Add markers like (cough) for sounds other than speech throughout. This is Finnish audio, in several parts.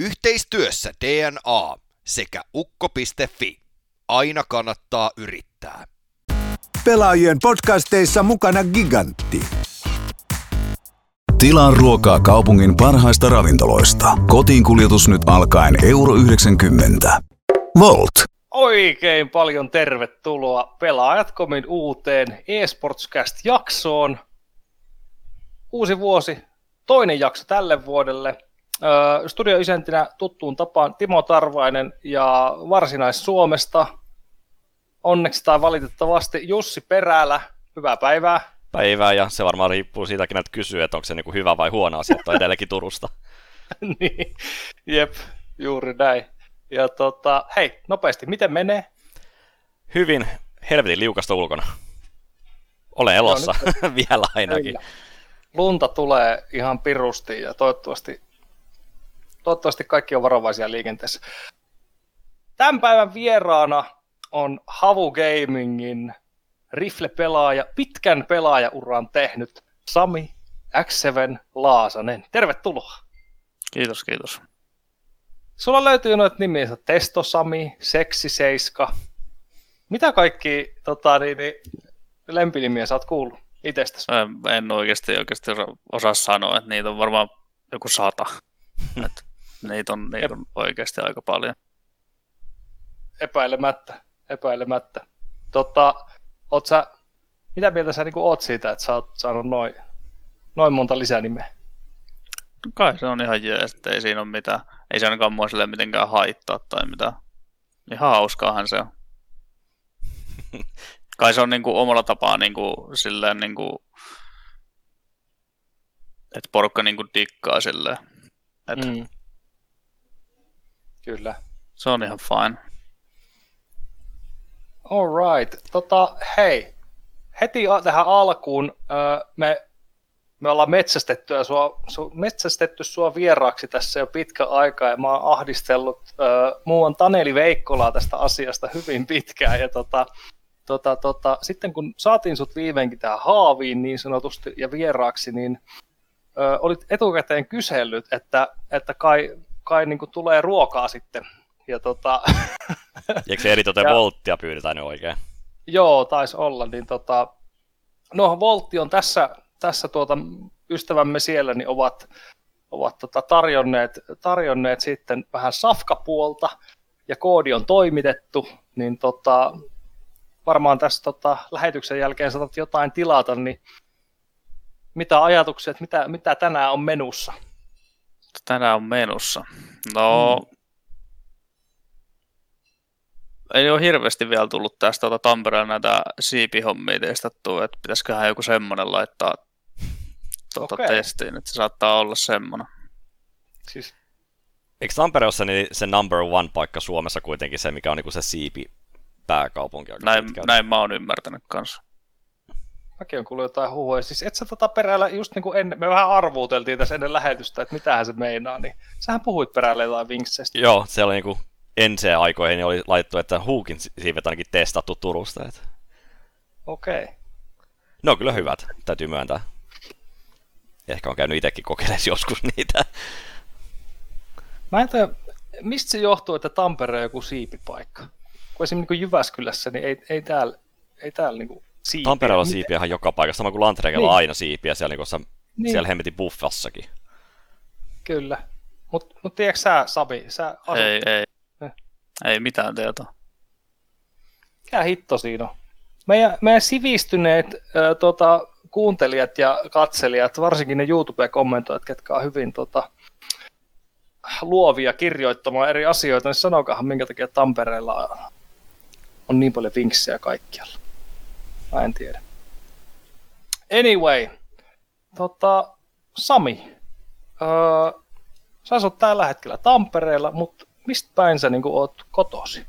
Yhteistyössä DNA sekä ukko.fi. Aina kannattaa yrittää. Pelaajien podcasteissa mukana Gigantti. Tilaa ruokaa kaupungin parhaista ravintoloista. Kotiin kuljetus nyt alkaen euro 90. Volt. Oikein paljon tervetuloa Pelaajatkomin uuteen eSportscast-jaksoon. Uusi vuosi, toinen jakso tälle vuodelle. Studioisäntinä tuttuun tapaan Timo Tarvainen ja Varsinais-Suomesta. Onneksi tai valitettavasti Jussi Perälä. Hyvää päivää. Päivää ja se varmaan riippuu siitäkin, että kysyy, että onko se niinku hyvä vai huono asia, että edelläkin Turusta. (laughs) niin, jep, juuri näin. Ja tota, hei, nopeasti, miten menee? Hyvin, helvetin liukasta ulkona. Olen elossa, no, (laughs) vielä ainakin. Kyllä. Lunta tulee ihan pirusti ja toivottavasti, toivottavasti kaikki on varovaisia liikenteessä. Tämän päivän vieraana on Havu Gamingin rifle-pelaaja, pitkän pelaajauran tehnyt Sami X7 Laasanen. Tervetuloa. Kiitos, kiitos. Sulla löytyy noita nimiä, Testo Sami, Seksi Seiska. Mitä kaikki tota, niin, niin, lempinimiä sä oot kuullut itsestäsi? En, en oikeasti, oikeasti osaa sanoa, että niitä on varmaan joku sata. (laughs) Et niitä on, niitä on oikeasti aika paljon. Epäilemättä, epäilemättä. Tota, oot sä, mitä mieltä sä niin oot siitä, että sä oot saanut noin, noin monta lisänimeä? Kai se on ihan jees, että ei siinä ole mitään, ei se ainakaan mua sille mitenkään haittaa tai mitään. Ihan hauskaahan se on. (laughs) Kai se on niinku omalla tapaa niinku silleen niinku, että porukka niinku dikkaa silleen. Et mm. Kyllä. Se on ihan fine. Alright. Tota, hei, heti tähän alkuun me me ollaan metsästetty sua, su, metsästetty sua vieraaksi tässä jo pitkä aika ja mä oon ahdistellut äh, muuan Taneli Veikkolaa tästä asiasta hyvin pitkään ja tota, tota, tota, sitten kun saatiin sut viimeinkin tähän haaviin niin sanotusti ja vieraaksi, niin äh, olit etukäteen kysellyt, että, että kai, kai niin kuin tulee ruokaa sitten. Ja tota... (laughs) Eikö se eritoten ja... volttia pyydetään nyt oikein? Joo, taisi olla. Niin tota... No, voltti on tässä tässä tuota, ystävämme siellä niin ovat, ovat tota, tarjonneet, tarjonneet sitten vähän safkapuolta ja koodi on toimitettu, niin tota, varmaan tässä tota, lähetyksen jälkeen saatat jotain tilata, niin mitä ajatuksia, mitä, mitä tänään on menussa? Tänään on menussa. No, hmm. ei ole hirveästi vielä tullut tästä tuota Tampereen näitä siipihommia testattua, että pitäisiköhän joku semmoinen laittaa tuota okay. testiin, että se saattaa olla semmoinen. Siis... Eikö Tampereessa niin se number one paikka Suomessa kuitenkin se, mikä on niin se siipi pääkaupunki? Näin, näin mä oon ymmärtänyt kanssa. Mäkin on kuullut jotain huhuja. Siis et sä tota perällä, just niin kuin ennen, me vähän arvuuteltiin tässä ennen lähetystä, että mitähän se meinaa, niin sähän puhuit perällä jotain vinksestä. Joo, se oli niin kuin NC-aikoihin niin oli laittu, että huukin siivet ainakin testattu Turusta. Että... Okei. Okay. No kyllä hyvät, täytyy myöntää. Ehkä on käynyt itsekin kokeilemaan joskus niitä. Mä en tiedä, mistä se johtuu, että Tampere on joku siipipaikka? Kun esimerkiksi niin Jyväskylässä, niin ei, ei täällä, ei täällä niin siipiä. Tampereella on siipiä ihan joka paikassa, sama kuin Lantreekella niin. on aina siipiä siellä, niin niin. siellä hemmetin buffassakin. Kyllä. Mutta mut tiedätkö sä, Sabi, sä asut... Ei, ei. Eh. Ei mitään tietoa. Mikä hitto siinä on? Meidän, meidän sivistyneet äh, tota, kuuntelijat ja katselijat, varsinkin ne YouTube-kommentoijat, ketkä on hyvin tota, luovia kirjoittamaan eri asioita, niin sanokahan, minkä takia Tampereella on niin paljon vinksejä kaikkialla. Mä en tiedä. Anyway, tota, Sami, öö, sä asut tällä hetkellä Tampereella, mutta mistä päin sä niin oot kotosi?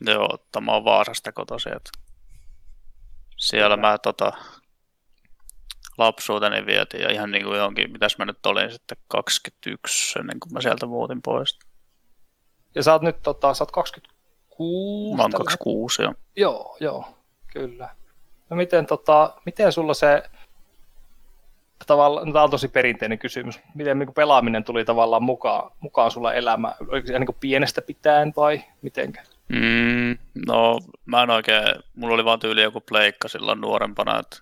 Joo, mä oon Vaasasta kotosi. Että siellä mä tota, lapsuuteni vietiin ja ihan niin kuin johonkin, mitäs mä nyt olin sitten 21 ennen kuin mä sieltä muutin pois. Ja sä oot nyt tota, sä oot 26? Mä oon 26, joo. Joo, joo, kyllä. No miten, tota, miten sulla se tavallaan, tämä on tosi perinteinen kysymys, miten niin pelaaminen tuli tavallaan mukaan, mukaan sulla elämään? Oliko se niin pienestä pitäen vai mitenkä? Mm, no, mä en oikein, mulla oli vaan tyyli joku pleikka silloin nuorempana, että,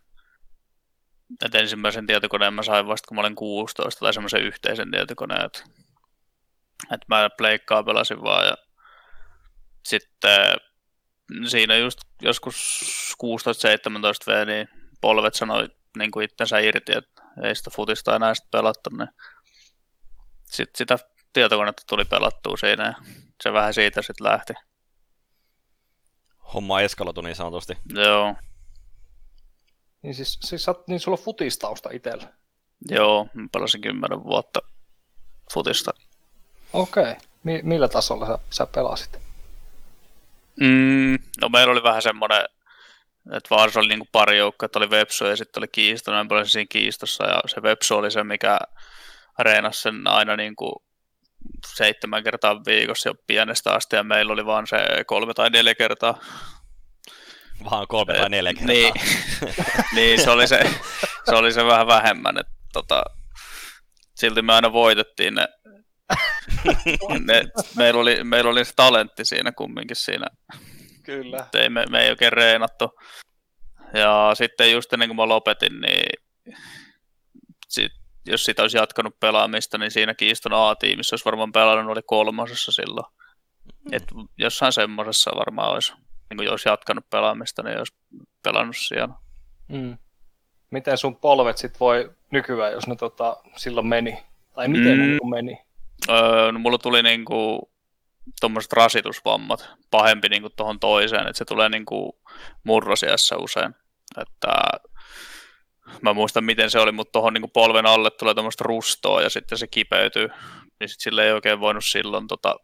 että ensimmäisen tietokoneen mä sain vasta kun mä olin 16 tai semmoisen yhteisen tietokoneen, että, että mä pleikkaa pelasin vaan ja sitten siinä just joskus 16-17 V, niin polvet sanoi niin kuin itsensä irti, että ei sitä futista enää sitten pelattu, niin sitten sitä tietokonetta tuli pelattua siinä ja se vähän siitä sitten lähti. Homma eskaloitu niin sanotusti. Joo. Niin siis, siis sä, niin sulla on futistausta itsellä? Joo, mä pelasin kymmenen vuotta futista. Okei. Okay. Mi- millä tasolla sä, sä pelasit? Mm, no meillä oli vähän semmoinen, että vaan se oli niinku pari joukkoa, että oli Webso ja sitten oli Kiisto, mä pelasin siinä Kiistossa ja se Webso oli se, mikä reenasi sen aina niinku seitsemän kertaa viikossa jo pienestä asti ja meillä oli vaan se kolme tai neljä kertaa. Vaan kolme tai neljä kertaa. Niin, (laughs) niin se, oli se, se oli se vähän vähemmän. Että tota, silti me aina voitettiin ne. (laughs) ne meillä, oli, meillä oli se talentti siinä kumminkin siinä. Kyllä. Ei, me, me ei oikein reenattu. Ja sitten just ennen kuin mä lopetin, niin sit jos sitä olisi jatkanut pelaamista, niin siinä kiiston A-tiimissä olisi varmaan pelannut, oli kolmosessa silloin. Mm. Et jossain semmoisessa varmaan olisi, niin kuin jos jatkanut pelaamista, niin olisi pelannut siellä. Mm. Miten sun polvet sit voi nykyään, jos ne tota, silloin meni? Tai miten mm. ne meni? Öö, no, mulla tuli niinku tuommoiset rasitusvammat pahempi niinku tuohon toiseen, että se tulee niinku murrosiassa usein. Että mä muistan miten se oli, mutta tuohon niin polven alle tulee tuommoista rustoa ja sitten se kipeytyy, niin sitten sille ei oikein voinut silloin tota,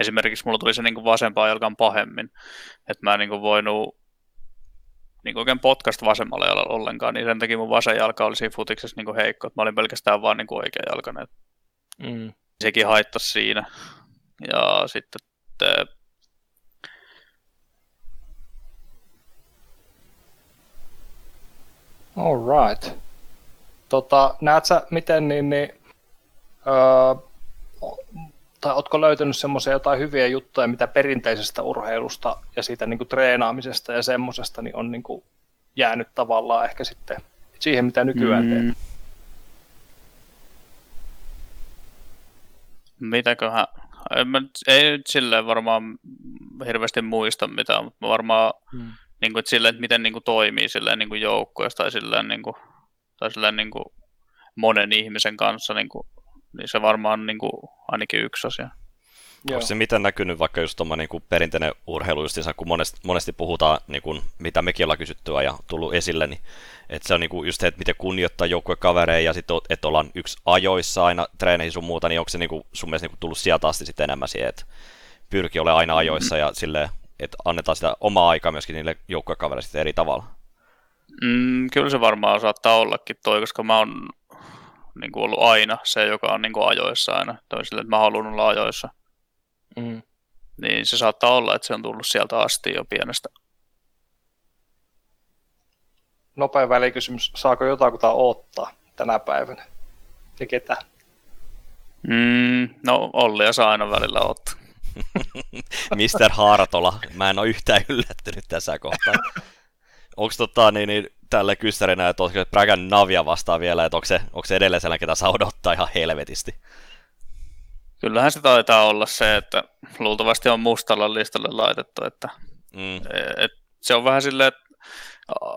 esimerkiksi mulla tuli se niin vasempaan jalkaan pahemmin, että mä en niin voinut niin oikein potkasta vasemmalle jalalle ollenkaan, niin sen takia mun vasen jalka oli siinä futiksessa niin heikko, että mä olin pelkästään vaan niin oikea jalkainen. Mm. Sekin haittasi siinä. Ja sitten te, right. Tota, näet sä miten niin, niin öö, tai ootko löytänyt semmoisia jotain hyviä juttuja, mitä perinteisestä urheilusta ja siitä niin kuin treenaamisesta ja semmoisesta niin on niin kuin jäänyt tavallaan ehkä sitten siihen, mitä nykyään mm. teet? Mitäköhän? En mä, ei nyt silleen varmaan hirveästi muista mitään, mutta varmaan mm niin kuin, että silleen, että miten niin kuin, toimii silleen, niin kuin joukkueessa tai silleen, niin kuin, tai silleen niin kuin, monen ihmisen kanssa, niin, kuin, niin se varmaan on niin kuin, ainakin yksi asia. Joo. Onko se miten näkynyt vaikka just tuommoinen niin perinteinen urheilu, justiinsa, kun monesti, monesti puhutaan, niin kuin, mitä mekin ollaan kysyttyä ja tullut esille, niin että se on niin kuin just se, että miten kunnioittaa joukkuekavereja ja sitten, että ollaan yksi ajoissa aina treeneihin sun muuta, niin onko se niin kuin, sun mielestä niin kuin tullut sieltä asti sitten enemmän siihen, että pyrkii olemaan aina ajoissa ja silleen että annetaan sitä omaa aikaa myöskin niille joukkuekavereille sitten eri tavalla. Mm, kyllä se varmaan saattaa ollakin toi, koska mä oon niin kuin ollut aina se, joka on niin kuin ajoissa aina. Toisille, että mä haluan olla ajoissa. Mm. Niin se saattaa olla, että se on tullut sieltä asti jo pienestä. Nopea välikysymys. Saako jotakuta ottaa tänä päivänä? Ja ketä? Mm, no Olli ja saa aina välillä ottaa. (laughs) Mr. Hartola. Mä en ole yhtään yllättynyt tässä kohtaa. Onko tota, niin, niin, tälle kyssärinä, että onko Bragan Navia vastaan vielä, että onko se, onko se edelleen sellainen, ketä saa odottaa ihan helvetisti? Kyllähän se taitaa olla se, että luultavasti on mustalla listalle laitettu, että mm. et, se on vähän silleen, että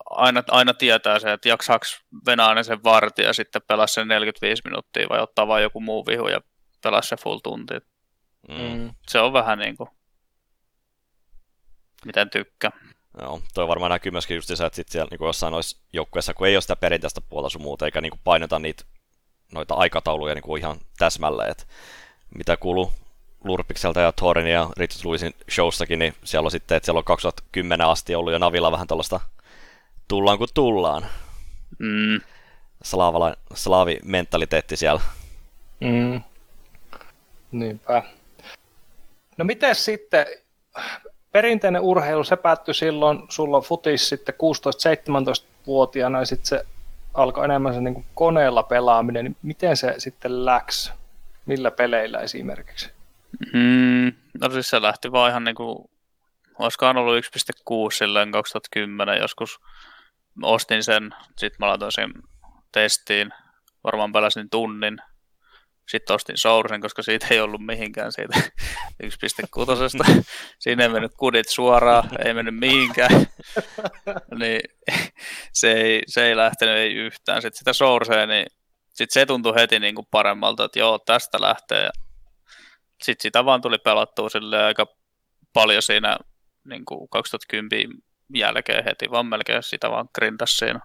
aina, aina tietää se, että jaksaako Venäjän sen vartin ja sitten pelaa sen 45 minuuttia vai ottaa vain joku muu vihu ja pelaa se full tunti. Mm. mm. Se on vähän niin kuin, miten tykkää. Joo, toi varmaan näkyy myöskin just se, että sit siellä niin jossain noissa joukkueissa, kun ei ole sitä perinteistä puolta sun muuta, eikä niin paineta niitä noita aikatauluja niin ihan täsmälleen, että mitä kuuluu Lurpikselta ja Thorin ja Richard Lewisin showssakin, niin siellä on sitten, että siellä on 2010 asti ollut jo Navilla vähän tällaista tullaan kuin tullaan. Mm. Slaavala, slaavi-mentaliteetti siellä. Mm. Niinpä. No miten sitten, perinteinen urheilu, se päättyi silloin, sulla on futis sitten 16-17-vuotiaana ja sitten se alkoi enemmän se niin koneella pelaaminen, niin miten se sitten läks? Millä peleillä esimerkiksi? Mm, no siis se lähti vaan ihan niin kuin, olisikohan ollut 1.6 silleen 2010 joskus. Ostin sen, sitten mä laitoin sen testiin, varmaan pelasin tunnin, sitten ostin Sourcen, koska siitä ei ollut mihinkään siitä (laughs) 1.6. Siinä ei mennyt kudit suoraan, ei mennyt mihinkään. (laughs) niin se ei, se ei lähtenyt ei yhtään. Sitten sitä Sourcea, niin sitten se tuntui heti niin kuin paremmalta, että joo, tästä lähtee. Sitten sitä vaan tuli pelattua sille aika paljon siinä niin kuin 2010 jälkeen heti, vaan melkein sitä vaan grindas siinä.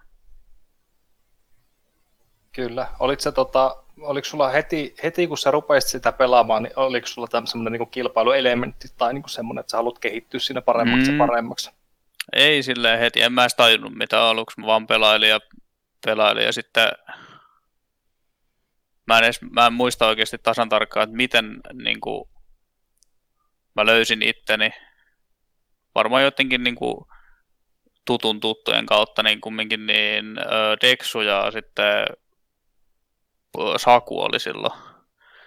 Kyllä. Oliko se tota, oliko sulla heti, heti kun sä rupesit sitä pelaamaan, niin oliko sulla semmoinen niin kilpailuelementti tai niin semmoinen, että sä haluat kehittyä siinä paremmaksi mm. ja paremmaksi? Ei silleen heti, en mä edes tajunnut mitä aluksi, mä vaan pelailin ja pelailin ja sitten mä en, edes, mä en muista oikeasti tasan tarkkaan, että miten niin kuin, mä löysin itteni. Varmaan jotenkin niin kuin, tutun tuttujen kautta niin kumminkin niin Dexu ja sitten Saku oli silloin.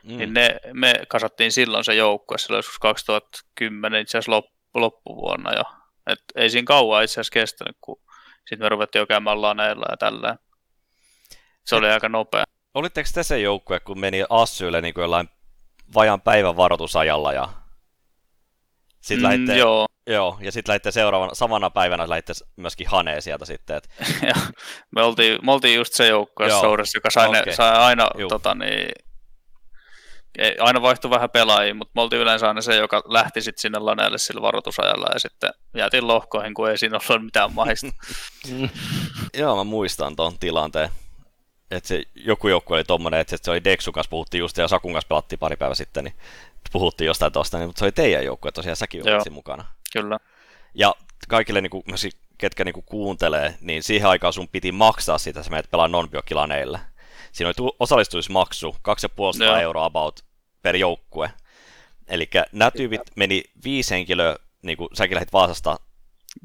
Mm. Niin ne, me kasattiin silloin se joukkue, silloin joskus 2010 itse asiassa loppuvuonna jo. Et ei siinä kauan itse asiassa kestänyt, kun sitten me ruvettiin jo käymään laneilla ja tällä. Se oli aika nopea. Olitteko te se joukkue, kun meni Assylle niin kuin jollain vajan päivän varoitusajalla ja sitten mm, lähditte, joo. joo. ja sitten lähditte seuraavana, samana päivänä lähditte myöskin Haneen sieltä sitten. Et... (laughs) ja, me, oltiin, me oltiin just se joukkue Sourissa, joka sai, okay. ne, sai aina, tota, niin, ei, aina vaihtui vähän pelaajia, mutta me oltiin yleensä aina se, joka lähti sitten sinne laneelle sillä varoitusajalla ja sitten jäätiin lohkoihin, kun ei siinä ollut mitään mahista. (laughs) Joo, mä muistan tuon tilanteen. Että se, joku joukkue oli tommonen, että se oli Dexun kanssa puhuttiin just ja Sakun kanssa pelattiin pari päivää sitten, niin puhuttiin jostain tosta, niin, mutta se oli teidän joukkue tosiaan, säkin olit mukana. Kyllä. Ja kaikille, niin kuin, ketkä niin kuin kuuntelee, niin siihen aikaan sun piti maksaa sitä, että sä menet pelaa non Siinä oli osallistumismaksu, 2,5 euroa about per joukkue. Eli nämä tyypit meni viisi henkilöä, niin kuin säkin lähdit Vaasasta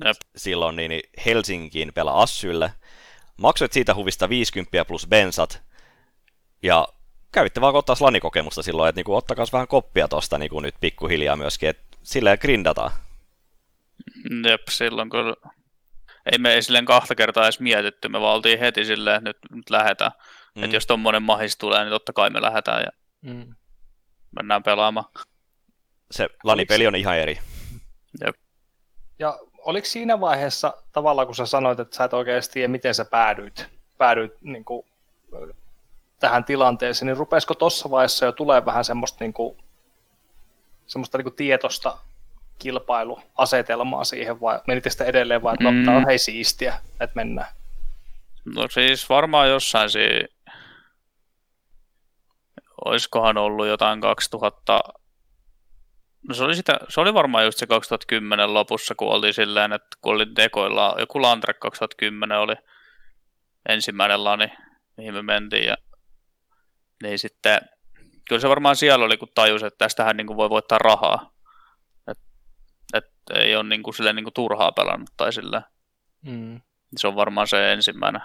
Jep. silloin, niin Helsinkiin pelaa Assylle. Maksoit siitä huvista 50 plus bensat, ja kävitte vaan ottaa slanikokemusta silloin, että niinku, ottakaa vähän koppia tosta niinku, nyt pikkuhiljaa myöskin, että silleen grindataan. Jep, silloin kun ei me ei silleen kahta kertaa edes mietitty, me vaan heti silleen, että nyt, nyt lähdetään. Mm. Että jos tommonen mahis tulee, niin totta kai me lähdetään ja mm. mennään pelaamaan. Se lanipeli on ihan eri. Jep. Ja oliko siinä vaiheessa tavallaan, kun sä sanoit, että sä et oikeasti tiedä, miten sä päädyit, päädyit niin kuin, tähän tilanteeseen, niin rupesiko tuossa vaiheessa jo tulee vähän semmoista, niin kuin, semmoista niin kuin tietosta kilpailuasetelmaa siihen, vai menitte sitä edelleen vai, että no, mm. on hei siistiä, että mennään? No siis varmaan jossain si... olisikohan ollut jotain 2000, No se oli, sitä, se oli varmaan just se 2010 lopussa, kun oli silleen, että kun oli dekoilla, joku Landre 2010 oli ensimmäinen lani, mihin me mentiin, ja niin sitten kyllä se varmaan siellä oli, kun tajus, että tästähän niin kuin voi voittaa rahaa. Että et ei ole niin kuin, sille niin kuin turhaa pelannut tai sille. Mm. Se on varmaan se ensimmäinen.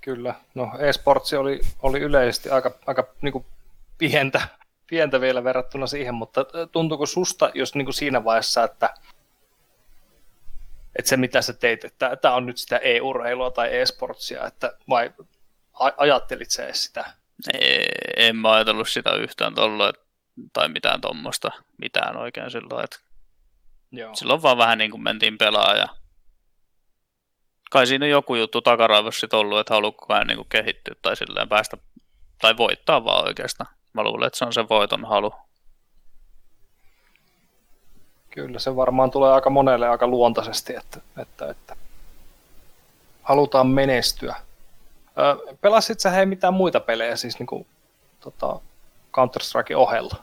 Kyllä. No e-sportsi oli, oli yleisesti aika, aika niin kuin pientä, pientä vielä verrattuna siihen, mutta tuntuuko susta, jos niin kuin siinä vaiheessa, että, että se mitä sä teit, että tämä on nyt sitä e-urheilua tai e-sportsia, että vai ajattelit sä edes sitä? Ei, en mä ajatellut sitä yhtään tolla, tai mitään tuommoista, mitään oikein silloin, että Joo. silloin vaan vähän niin kuin mentiin pelaa ja kai siinä joku juttu takaraivossa sit ollut, että haluaa koko ajan niin kuin kehittyä tai silleen päästä, tai voittaa vaan oikeastaan. Mä luulen, että se on se voiton halu. Kyllä, se varmaan tulee aika monelle aika luontaisesti, että, että, että halutaan menestyä Pelasit sä hei mitään muita pelejä siis niin kuin, tota, Counter-Strikein ohella?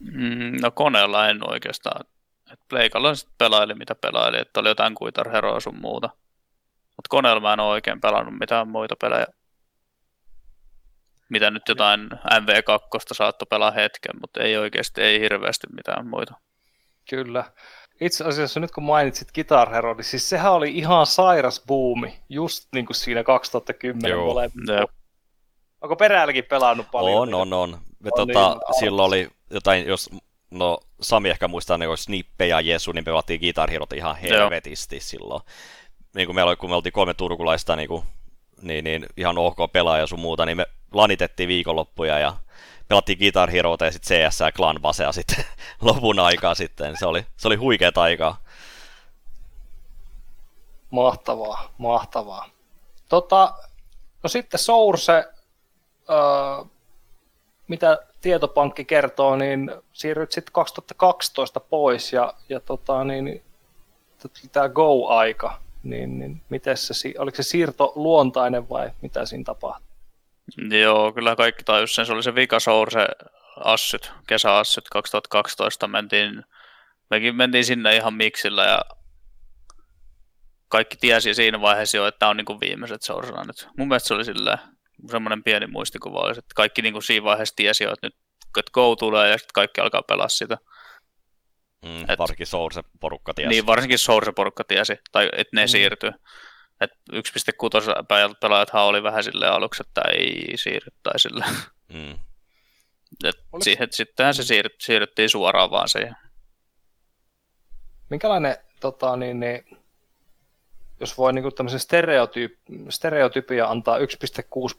Mm, no koneella en oikeastaan. Et Pleikalla sitten pelaili mitä pelaili, että oli jotain Guitar Hero sun muuta. Mutta koneella mä en ole oikein pelannut mitään muita pelejä. Mitä nyt jotain MV2 saattoi pelaa hetken, mutta ei oikeasti, ei hirveästi mitään muita. Kyllä. itse asiassa nyt kun mainitsit Guitar Hero, niin siis sehän oli ihan sairas buumi, just niin kuin siinä 2010 Joo. Onko peräälläkin pelannut paljon? On, on, on. Me, On tota, niin, silloin oli jotain, jos, no Sami ehkä muistaa, niin Snippe ja Jesu, niin pelattiin Guitar Herot ihan helvetisti silloin. Niin kuin meillä oli, kun me oltiin kolme turkulaista, niin, kuin, niin, niin ihan ok pelaaja sun muuta, niin me lanitettiin viikonloppuja ja pelattiin Guitar Herota ja sitten CS ja Clan Basea sitten (laughs) lopun aikaa sitten. Se oli, se oli huikeeta aikaa. Mahtavaa, mahtavaa. Tota, no sitten Source, öö, mitä tietopankki kertoo, niin siirryt sitten 2012 pois ja, ja tota, niin, tämä Go-aika, niin, niin miten se, oliko se siirto luontainen vai mitä siinä tapahtui? Joo, kyllä kaikki tajus sen. Se oli se Vika Source Assyt, kesäassyt 2012 mentiin, mekin mentiin sinne ihan miksillä ja kaikki tiesi siinä vaiheessa jo, että tämä on niin kuin viimeiset Sourcena nyt. Mun mielestä se oli semmoinen pieni muistikuva että kaikki niin kuin siinä vaiheessa tiesi jo, että nyt että Go tulee ja sitten kaikki alkaa pelaa sitä. Mm, Et- varsinkin Source-porukka tiesi. Niin, varsinkin Source-porukka tiesi, tai että ne mm. siirtyy. Et 1.6 päivältä pelaajathan oli vähän sille aluksi, että ei siirry tai sille. Mm. (laughs) Et Oliko- siihen, sittenhän se siirry, siirryttiin suoraan vaan siihen. Minkälainen, tota, niin, niin, jos voi niin tämmöisen stereotyyp, stereotypia antaa 1.6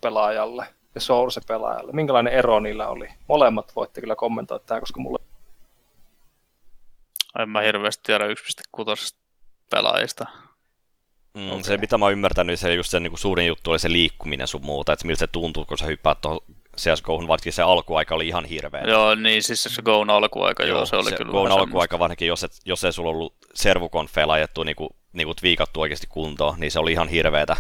pelaajalle ja Source-pelaajalle, minkälainen ero niillä oli? Molemmat voitte kyllä kommentoida tämä, koska mulle En mä hirveästi tiedä 1.6 pelaajista. Mm, Okei. Se, mitä mä oon ymmärtänyt, niin se just se niin kuin suurin juttu oli se liikkuminen sun muuta, että miltä se tuntuu, kun sä hyppäät tuohon CSGOhun, varsinkin se alkuaika oli ihan hirveä. Joo, niin siis se Goon alkuaika, joo, joo se oli se kyllä Goon vähän alkuaika, varsinkin jos, et, jos ei sulla ollut servukonfeilla ajettu niin kuin, niin kuin viikattu oikeasti kuntoon, niin se oli ihan hirveetä.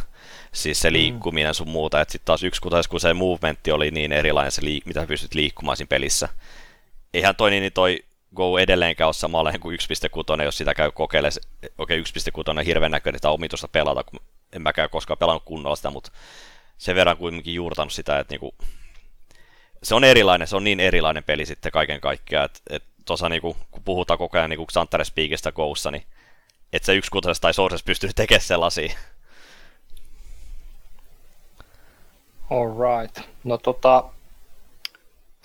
Siis se liikkuminen sun muuta, että sitten taas yksi kutais, kun se movementti oli niin erilainen, se liik- mitä sä pystyt liikkumaan siinä pelissä. Eihän toi, niin toi Go edelleenkään ole samanlainen kuin 1.6, jos sitä käy kokeilemaan. Okei, 1.6 on hirveän näköinen sitä omitusta pelata, kun en mäkään koskaan pelannut kunnolla sitä, mutta sen verran kuitenkin juurtanut sitä, että niinku, se on erilainen, se on niin erilainen peli sitten kaiken kaikkiaan, että et tuossa niinku, kun puhutaan koko ajan niinku Xantares Peakista Goussa, niin et se yksi tai Sources pystyy tekemään sellaisia. All right. No tota,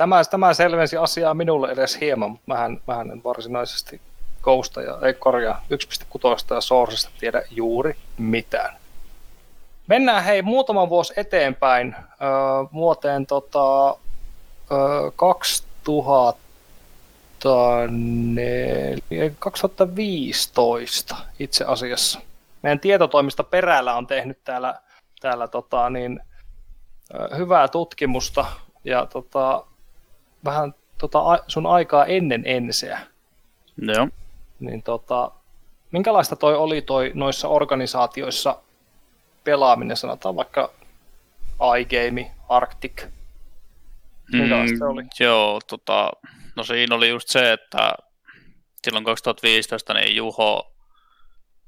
tämä, tämä selvensi asiaa minulle edes hieman, mutta mähän, mähän en varsinaisesti Ghosta ja ei korjaa 1.6 ja Sourcesta tiedä juuri mitään. Mennään hei muutama vuosi eteenpäin äh, vuoteen tota, äh, 2000 ei, 2015 itse asiassa. Meidän tietotoimista Peräällä on tehnyt täällä, täällä tota, niin, hyvää tutkimusta ja tota, vähän tota, sun aikaa ennen enseä. Joo. Niin tota, minkälaista toi oli toi noissa organisaatioissa pelaaminen, sanotaan vaikka iGame, Arctic, Minkälaista se oli? Mm, Joo, tota, no siinä oli just se, että silloin 2015 niin Juho,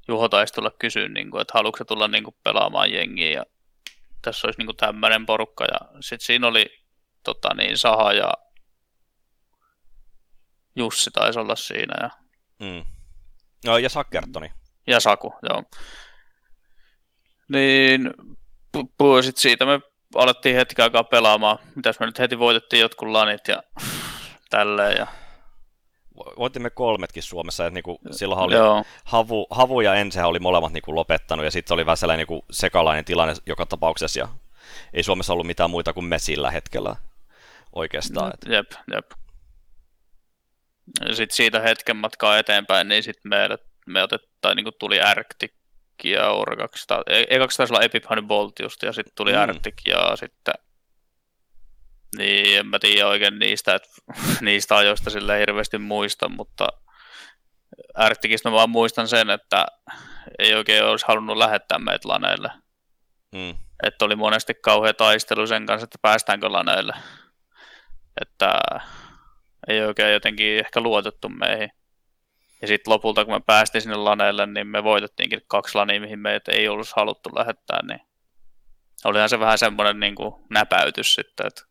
Juho taisi tulla kysyä, niin kuin, että haluatko tulla niin kuin, pelaamaan jengiä ja tässä olisi niin kuin, tämmöinen porukka ja sitten siinä oli tota, niin, Saha ja Jussi taisi olla siinä ja, Mm. No, ja Sakertoni. ja Saku, joo. Niin pu- pu- sit siitä me alettiin hetki aikaa pelaamaan. Mitäs me nyt heti voitettiin jotkut lanit ja tälleen. Ja, Vo- Voitimme kolmetkin Suomessa, että niinku, silloinhan oli joo, Havu, Havu ja Ensehän oli molemmat niinku lopettanut, ja sitten oli vähän sellainen niinku sekalainen tilanne joka tapauksessa, ja ei Suomessa ollut mitään muita kuin me sillä hetkellä oikeastaan. Et, jep, jep. Sitten siitä hetken matkaa eteenpäin, niin sitten meille, me otettiin, niin tuli Arctic ja Orgax. tai- e- Ekaksi taisi olla Epiphany Bolt just, ja sitten tuli Mm. mm. Arctic ja sitten niin, en mä tiedä oikein niistä, että (laughs) niistä ajoista sille hirveästi muista, mutta Arcticista mä vaan muistan sen, että ei oikein olisi halunnut lähettää meitä laneille. mm, Että oli monesti kauhea taistelu sen kanssa, että päästäänkö laneille. Että ei oikein jotenkin ehkä luotettu meihin. Ja sitten lopulta, kun me päästiin sinne laneille, niin me voitettiinkin kaksi lania, mihin meitä ei ollut haluttu lähettää. Niin olihan se vähän semmoinen niin kuin näpäytys sitten, että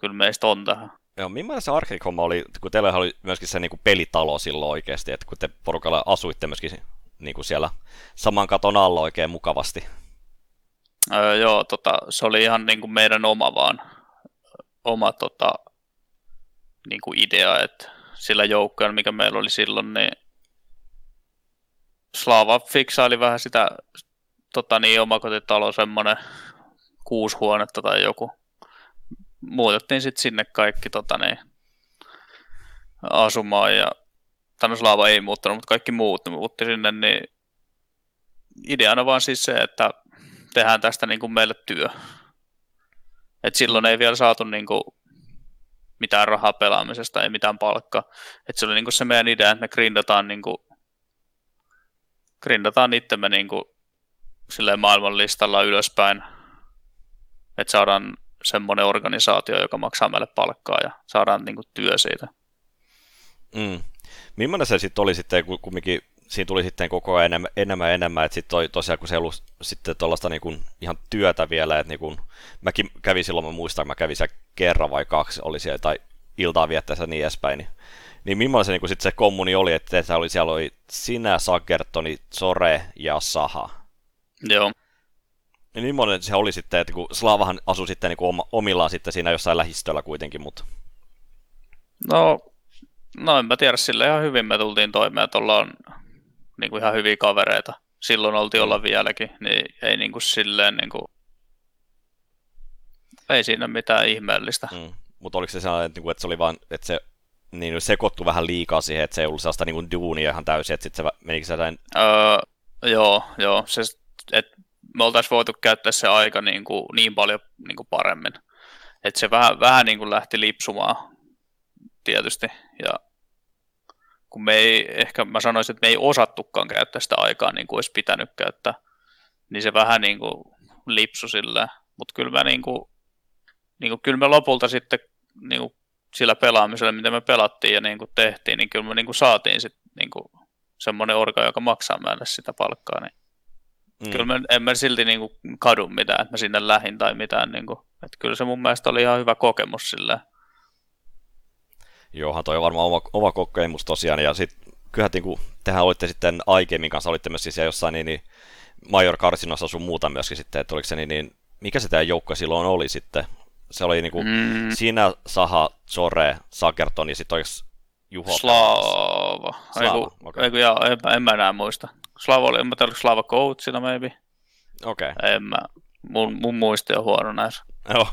kyllä meistä on tähän. Joo, millainen se Arctic-homma oli, kun teillä oli myöskin se niin kuin pelitalo silloin oikeasti, että kun te porukalla asuitte myöskin niin kuin siellä saman katon alla oikein mukavasti. Öö, joo, tota, se oli ihan niin kuin meidän oma vaan, oma tota, niin kuin idea, että sillä joukkoilla, mikä meillä oli silloin, niin Slava fiksaili vähän sitä tota niin, omakotitalo, semmoinen kuusi huonetta tai joku. Muutettiin sitten sinne kaikki tota niin, asumaan ja tänne Slava ei muuttanut, mutta kaikki muut muutti sinne, niin ideana vaan siis se, että tehdään tästä niin kuin meille työ. Et silloin ei vielä saatu niin kuin mitään rahaa pelaamisesta, ei mitään palkkaa. Et se oli niin kuin se meidän idea, että me grindataan, niin kuin, grindataan itsemme niin kuin, maailmanlistalla ylöspäin, että saadaan semmoinen organisaatio, joka maksaa meille palkkaa ja saadaan niin kuin, työ siitä. Mm. Millainen se sitten oli sitten, kumminkin siinä tuli sitten koko ajan enemmän, enemmän ja enemmän, että sitten tosiaan kun se ei ollut sitten tuollaista niinku ihan työtä vielä, että niinku, mäkin kävin silloin, mä muistan, mä kävin siellä kerran vai kaksi, oli siellä tai iltaa viettäessä niin edespäin, niin, niin millainen se, niinku sit se kommuni oli, että siellä oli, siellä oli sinä, Sagertoni, Sore ja Saha. Joo. Niin millainen se oli sitten, että kun Slavahan asui sitten niinku oma, omillaan sitten siinä jossain lähistöllä kuitenkin, mutta... No, no en mä tiedä, sille ihan hyvin me tultiin toimeen, että ollaan niin kuin ihan hyviä kavereita. Silloin oltiin olla vieläkin, niin ei niin kuin silleen niin kuin, ei siinä mitään ihmeellistä. Mm. Mutta oliko se sellainen, että, niinku, että se oli vaan, että se niin sekoittui vähän liikaa siihen, että se ei ollut sellaista niin kuin duunia ihan täysin, että sitten se menikö se sellainen... Öö, joo, joo. Se, et me oltaisiin voitu käyttää se aika niin, kuin, niin paljon niin kuin paremmin. Että se vähän, vähän niin kuin lähti lipsumaan tietysti. Ja kun me ei, ehkä mä sanoisin, että me ei osattukaan käyttää sitä aikaa niin kuin olisi pitänyt käyttää, niin se vähän niin kuin lipsu sillä. Mutta kyllä me, niin kuin, niin kuin, kyllä me lopulta sitten niin kuin sillä pelaamisella, mitä me pelattiin ja niin kuin tehtiin, niin kyllä me niin kuin saatiin sitten niin kuin semmoinen orga, joka maksaa meille sitä palkkaa. Niin mm. Kyllä me, en mä silti niin kuin kadu mitään, että mä sinne lähin tai mitään. Niin kuin, että kyllä se mun mielestä oli ihan hyvä kokemus silleen. Johan toi on varmaan oma, oma kokemus tosiaan, ja sitten kyllähän niin kuin, tehän olitte sitten Aikemin kanssa, olitte myös siis jossain niin, niin Major Karsinossa sun muuta myöskin sitten, että oliko se niin, niin mikä se teidän joukko silloin oli sitten? Se oli niin kuin, mm. siinä Saha, Zore, Sagerton ja sitten oliko Juho? Slava. Slava. Okay. Eiku, jaa, en, en, mä enää muista. Slava oli, en mä tiedä, Slava coachina maybe. Okei. Okay. En mä, mun, mun muisti on huono näissä. Joo.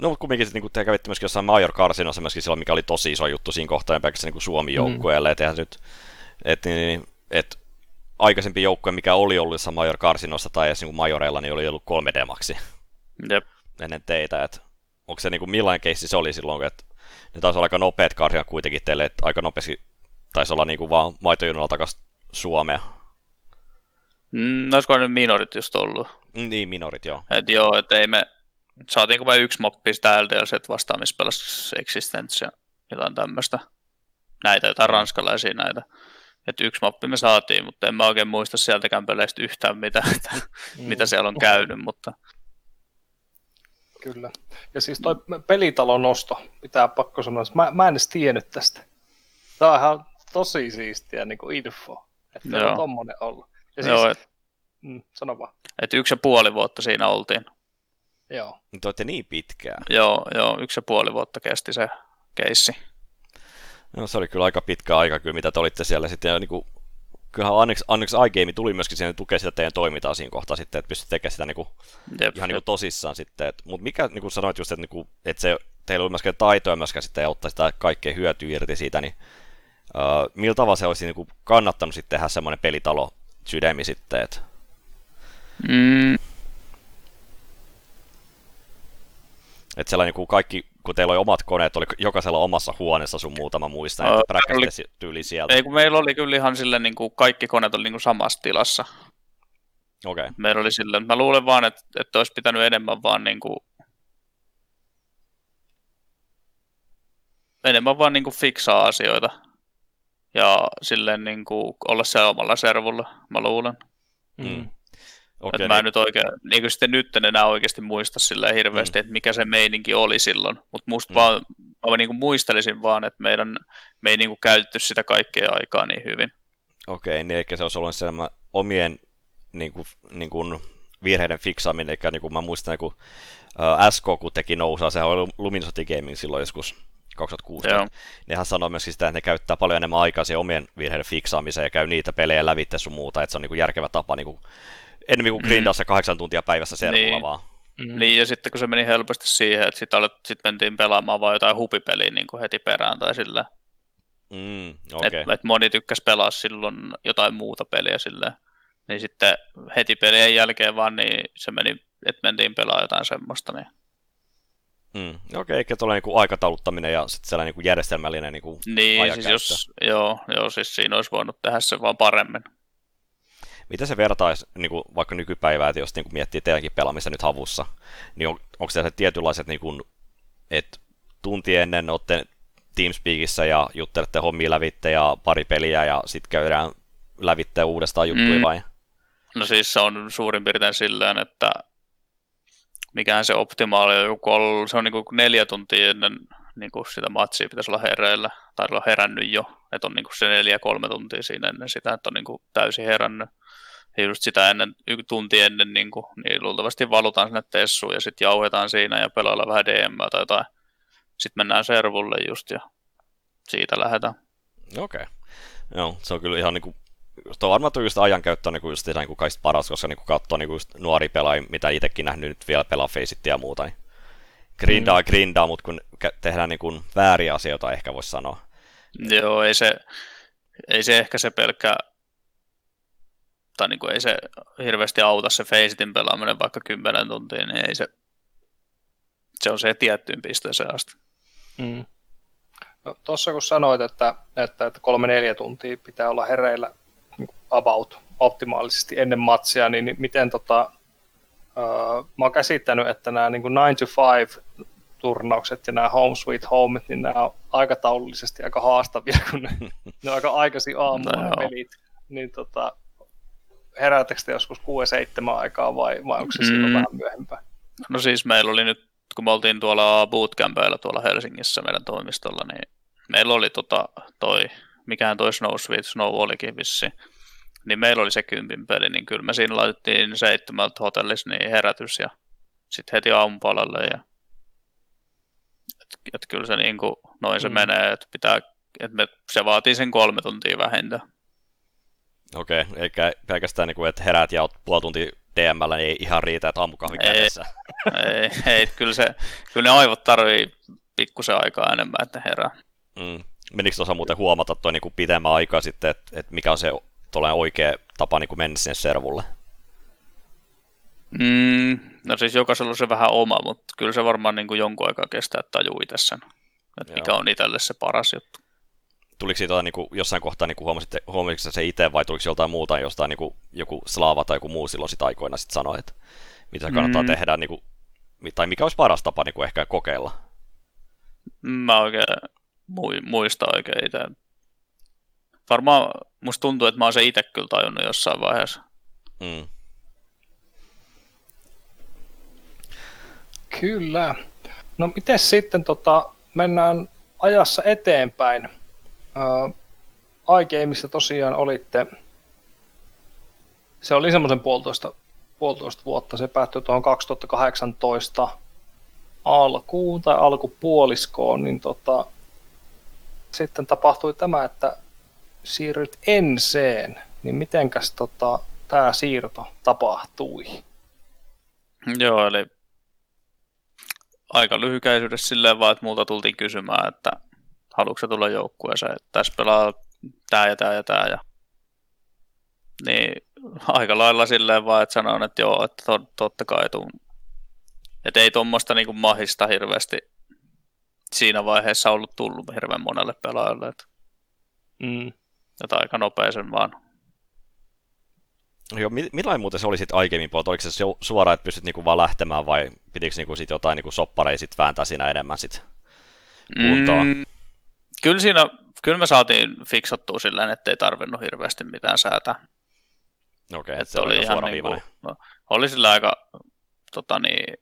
No, mutta kumminkin niin kuin te kävitte myöskin jossain Major Karsinossa myöskin silloin, mikä oli tosi iso juttu siinä kohtaa, ja pelkästään niin Suomi-joukkueelle, mm. että nyt, että niin, et, aikaisempi joukkue, mikä oli ollut jossain Major Karsinossa tai edes niin Majoreilla, niin oli ollut 3D-maksi Jep. ennen teitä, että onko se niin kuin, millainen keissi se oli silloin, että ne taisi olla aika nopeat karsinat kuitenkin teille, että aika nopeasti taisi olla niin kuin vaan maitojunalla takaisin Suomea. Mm, olisiko ne minorit just ollut? Niin, minorit, joo. Et joo, että ei me, saatiinko me yksi moppi sitä LDLC vastaan, missä pelasi Existence ja jotain tämmöistä. Näitä, jotain ranskalaisia näitä. Että yksi moppi me saatiin, mutta en mä oikein muista sieltäkään peleistä yhtään että, (laughs) mm. mitä siellä on käynyt, mutta... Kyllä. Ja siis toi pelitalon nosto, pitää pakko sanoa, mä, mä en edes tiennyt tästä. Tämä on ihan tosi siistiä niin kuin info, että Joo. on tommonen ollut. Ja siis, Joo, et, mm, sano vaan. Et yksi ja puoli vuotta siinä oltiin. Joo. Te olette niin pitkään. Joo, joo, yksi ja puoli vuotta kesti se keissi. No se oli kyllä aika pitkä aika kyllä, mitä te olitte siellä sitten. Ja niin kuin, kyllähän onneksi, onneksi iGame tuli myöskin siihen tukea sitä teidän toimintaa siinä kohtaa sitten, että pystytte tekemään sitä niin kuin, jep, ihan niin kuin tosissaan sitten. Mutta mikä niin kuin sanoit just, että, niin kuin, että se, teillä oli myöskään taitoja myöskään sitten ottaa sitä kaikkea hyötyä irti siitä, niin uh, millä tavalla se olisi niin kuin, kannattanut sitten tehdä semmoinen pelitalo sydämi sitten? Että... Mm, Että sellainen kuin kaikki, kun teillä oli omat koneet, oli jokaisella omassa huoneessa sun muutama muista, että oli, tyyli sieltä. Ei, kun meillä oli kyllä ihan silleen, niin kuin kaikki koneet oli niin kuin samassa tilassa. Okei. Okay. Meillä oli silleen, mä luulen vaan, että, että olisi pitänyt enemmän vaan niin kuin, enemmän vaan niin kuin fiksaa asioita. Ja silleen niin kuin olla se omalla servulla, mä luulen. Mm. Okay, mä en niin. nyt oikein, niin kuin sitten nyt en enää oikeasti muista sillä hirveästi, mm. että mikä se meininki oli silloin. Mutta musta mm. vaan mä niin kuin muistelisin vaan, että meidän, me ei niin kuin käytetty sitä kaikkea aikaa niin hyvin. Okei, niin eikä se olisi ollut sellainen omien niin kuin, niin kuin virheiden fiksaaminen, eli niin kuin mä muistan, kun SK kun teki nousaa, sehän oli Luminosity Gaming silloin joskus 2016. Joo. Niin hän sanoi myös sitä, että ne käyttää paljon enemmän aikaa siihen omien virheiden fiksaamiseen ja käy niitä pelejä lävitse sun muuta, että se on niin kuin järkevä tapa niin kuin, enemmän kuin grindaa se kahdeksan tuntia päivässä servulla niin. vaan. Mm. Niin, ja sitten kun se meni helposti siihen, että sitten sit mentiin pelaamaan vain jotain hupipeliä niin kuin heti perään tai sillä. Mm, okay. et, et moni tykkäsi pelaa silloin jotain muuta peliä sillä. Niin sitten heti pelien jälkeen vaan niin se meni, että mentiin pelaamaan jotain semmoista. Niin. Mm, okei, okay, eikä tuolla niinku aikatauluttaminen ja sitten sellainen niinku järjestelmällinen niinku Niin, siis jos, joo, joo, siis siinä olisi voinut tehdä se vaan paremmin. Miten se vertaisi niinku, vaikka nykypäivää, että jos niinku miettii teidänkin pelaamista nyt havussa, niin on, onko se tietynlaiset, niinku, että tunti ennen olette Teamspeakissa ja juttelette hommia lävitte ja pari peliä ja sitten käydään lävitte uudestaan juttuja mm. vai? No siis se on suurin piirtein silleen, että mikähän se optimaali on, joku kol, se on niin kuin neljä tuntia ennen niin kuin sitä matsia pitäisi olla hereillä, tai olla herännyt jo, että on niin kuin se neljä kolme tuntia siinä ennen sitä, että on niin kuin täysin herännyt. Ja just sitä ennen, tunti ennen, niin, kuin, niin luultavasti valutaan sinne tessuun ja sitten jauhetaan siinä ja pelailla vähän DM tai jotain. Sitten mennään servulle just ja siitä lähdetään. Okei. Okay. Joo, se on kyllä ihan niin kuin tuo on varmaan just ajankäyttö on niin just niin kuin kaikista paras, koska niin katsoo niin just nuori pelaajia, mitä itsekin nähnyt nyt vielä pelaa ja muuta, niin grindaa, mm. grindaa, mutta kun tehdään niin kuin vääriä asioita, ehkä voisi sanoa. Joo, ei se, ei se ehkä se pelkkä, tai niin kuin ei se hirveästi auta se Faceitin pelaaminen vaikka 10 tuntia, niin ei se, se on se tiettyyn pisteeseen asti. Mm. No, Tuossa kun sanoit, että, että, että kolme neljä tuntia pitää olla hereillä about optimaalisesti ennen matsia, niin, niin miten tota, uh, mä oon käsittänyt, että nämä niin 9 to 5 turnaukset ja nämä Home Sweet Home, niin nämä on aikataulullisesti aika haastavia, kun ne, ne on aika aikaisin aamulla no, pelit. Niin tota, herätätkö te joskus 6-7 aikaa vai, vai onko se mm. silloin vähän myöhempää? No siis meillä oli nyt, kun me oltiin tuolla bootcampeilla tuolla Helsingissä meidän toimistolla, niin meillä oli tota, toi, mikähän toi Snow Sweet Snow olikin vissi, niin meillä oli se kympin peli, niin kyllä me siinä laitettiin seitsemältä hotellissa niin herätys ja sitten heti aamupalalle ja et, et kyllä se niin kuin, noin se mm. menee, että pitää, että me, se vaatii sen kolme tuntia vähintään. Okei, okay, eikä pelkästään niin kuin, että heräät ja oot puoli tuntia DMllä, niin ei ihan riitä, että aamukahvi kädessä. Ei, ei, kyllä, se, kyllä ne aivot tarvii pikkusen aikaa enemmän, että herää. Mm. Menikö tuossa muuten huomata toi niin kuin pitemmän aikaa sitten, että, että mikä on se oikea tapa niin kuin mennä sinne servulle? Mm, no siis jokaisella on se vähän oma, mutta kyllä se varmaan niin kuin jonkun aikaa kestää, että tajuu itse sen, että mikä on itselle se paras juttu. Tuliko siitä niin kuin, jossain kohtaa niin huomasit, huomasitko se itse vai tuliko joltain muuta, jostain niin kuin, joku slaava tai joku muu silloin sitä aikoina sitten sanoi, että mitä se kannattaa mm. tehdä, niin kuin, tai mikä olisi paras tapa niin kuin ehkä kokeilla? Mä oikein muista oikein itse varmaan musta tuntuu, että mä oon se itse kyllä tajunnut jossain vaiheessa. Mm. Kyllä. No miten sitten tota, mennään ajassa eteenpäin? Uh, iGameissa tosiaan olitte, se oli semmoisen puolitoista, puolitoista vuotta, se päättyi tuohon 2018 alkuun tai alkupuoliskoon, niin tota, sitten tapahtui tämä, että siirryt enseen, niin mitenkäs tota, tämä siirto tapahtui? Joo, eli aika lyhykäisyydessä silleen vaan, että multa tultiin kysymään, että haluatko tulla joukkueeseen, että tässä pelaa tämä ja tämä ja tämä. Ja... Niin aika lailla silleen vaan, että sanon, että joo, että to, totta kai tuun. Että ei tuommoista niin mahista hirveästi siinä vaiheessa ollut tullut hirveän monelle pelaajalle. Että... Mm. Että aika nopeisen vaan. Joo, millainen muuten se oli sitten aiemmin puolta? Oliko se suoraan, että pystyt niinku vaan lähtemään vai pitikö niinku sit jotain niinku soppareja sit vääntää siinä enemmän sit kuntoon? Mm, kyllä, siinä, kyllä me saatiin fiksattua sillä että ei tarvinnut hirveästi mitään säätää. Okei, okay, että se oli ihan niin kuin, no, oli sillä aika tota niin,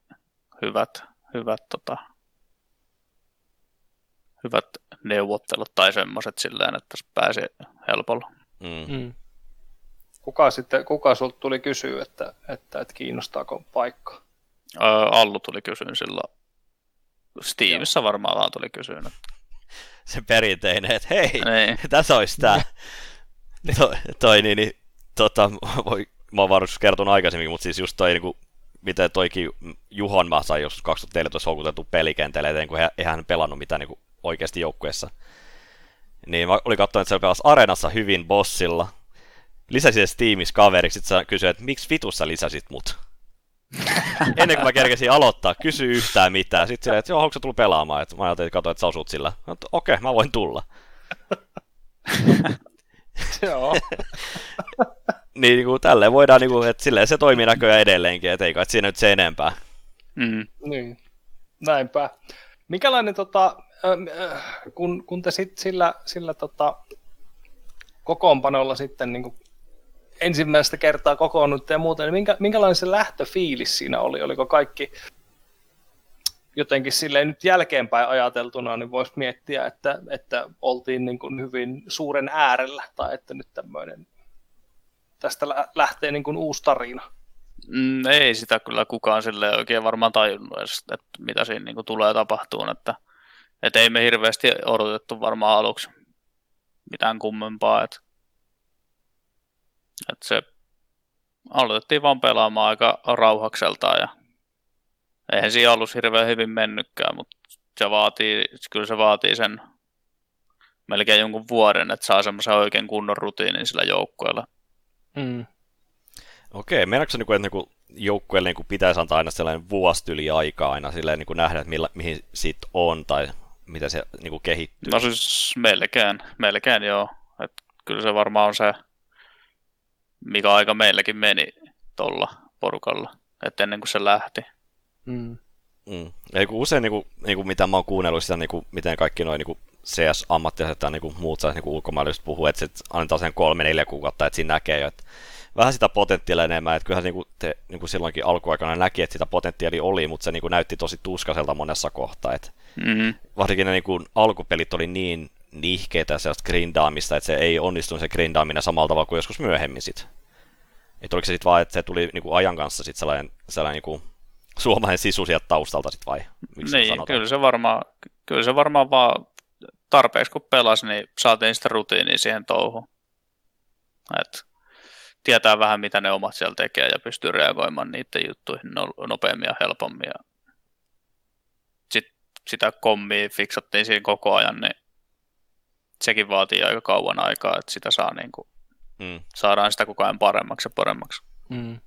hyvät, hyvät tota, hyvät neuvottelut tai semmoiset silleen, että pääsi helpolla. Mm. Mm. Kuka sitten, kuka sulta tuli kysyä, että, että, että kiinnostaako paikka? Öö, Allu tuli kysyyn silloin. Steamissa varmaan vaan tuli kysyyn. Että... Se perinteinen, että hei, Niin. (laughs) tässä olisi tämä. toi, toi niin, niin tota, voi, mä oon varmasti kertonut aikaisemmin, mutta siis just toi, niin kuin, miten toikin Juhon mä sain joskus 2014 houkuteltu pelikentälle, että kun eihän hän pelannut mitään niin kuin oikeasti joukkueessa. Niin mä olin katsonut, että se pelasi areenassa hyvin bossilla. Lisäsin se Steamissa kaveriksi, sitten kysyi, että miksi vitussa lisäsit mut? (laughs) Ennen kuin mä kerkesin aloittaa, kysy yhtään mitään. Sitten silleen, että joo, onko se tullut pelaamaan? Et mä ajattelin, että katsoin, että sä osut sillä. No, Okei, okay, mä voin tulla. (laughs) Joo. (laughs) Niin, niin kuin, tälleen voidaan, niin kuin, että silleen se toimii näköjään edelleenkin, että ei kai siinä nyt se enempää. Mm. Niin, näinpä. Mikälainen, tota, kun, kun te sit sillä, sillä tota, kokoonpanolla sitten niin ensimmäistä kertaa kokoonnutte ja muuta, niin minkä, minkälainen se lähtöfiilis siinä oli? Oliko kaikki jotenkin silleen nyt jälkeenpäin ajateltuna, niin voisi miettiä, että, että oltiin niin kuin hyvin suuren äärellä, tai että nyt tämmöinen, tästä lä- lähtee niin kuin uusi tarina. Mm, ei sitä kyllä kukaan sille oikein varmaan tajunnut edes, että mitä siinä niin tulee tapahtuun. Että, että ei me hirveästi odotettu varmaan aluksi mitään kummempaa. Että, että se aloitettiin vaan pelaamaan aika rauhakseltaan ja eihän siinä alussa hirveän hyvin mennytkään, mutta se vaatii, kyllä se vaatii sen melkein jonkun vuoden, että saa semmoisen oikein kunnon rutiinin sillä joukkueella. Mm. Okei, meinaatko se, niin kuin, että niin joukkueelle niin pitäisi antaa aina sellainen vuosi aikaa aina silleen, niin kuin nähdä, että millä, mihin siitä on tai miten se niin kuin kehittyy? No siis melkein, melkein joo. Et kyllä se varmaan on se, mikä aika meilläkin meni tuolla porukalla, että ennen kuin se lähti. Mm. Mm. Kun usein, niin kuin, niin kuin mitä mä oon kuunnellut sitä, niin kuin, miten kaikki noin niin CS-ammattilaiset tai niin kuin muut niin ulkomaalaiset puhuu, että sit annetaan sen kolme, neljä kuukautta, että siinä näkee jo, että vähän sitä potentiaalia enemmän, että kyllähän niin kuin te niin kuin silloinkin alkuaikana näki, että sitä potentiaalia oli, mutta se niin kuin näytti tosi tuskaiselta monessa kohtaa, että Mm-hmm. varsinkin ne niin kuin, alkupelit oli niin nihkeitä ja sellaista grindaamista, että se ei onnistunut se grindaaminen samalla tavalla kuin joskus myöhemmin sit. Että oliko se sitten vaan, että se tuli niin kuin ajan kanssa sit sellainen, sellainen niin kuin suomalainen sisu sieltä taustalta sit vai? Miksi Niin, sanotaan? kyllä se, varmaan, kyllä se varmaan vaan tarpeeksi kun pelasi, niin saatiin sitä rutiinia siihen touhuun. Et tietää vähän, mitä ne omat siellä tekee ja pystyy reagoimaan niiden juttuihin no- nopeammin ja helpommin. Ja sit sitä kommia fiksattiin siinä koko ajan, niin sekin vaatii aika kauan aikaa, että sitä saa niin kuin, Mm. saadaan sitä koko ajan paremmaksi ja paremmaksi. Mm.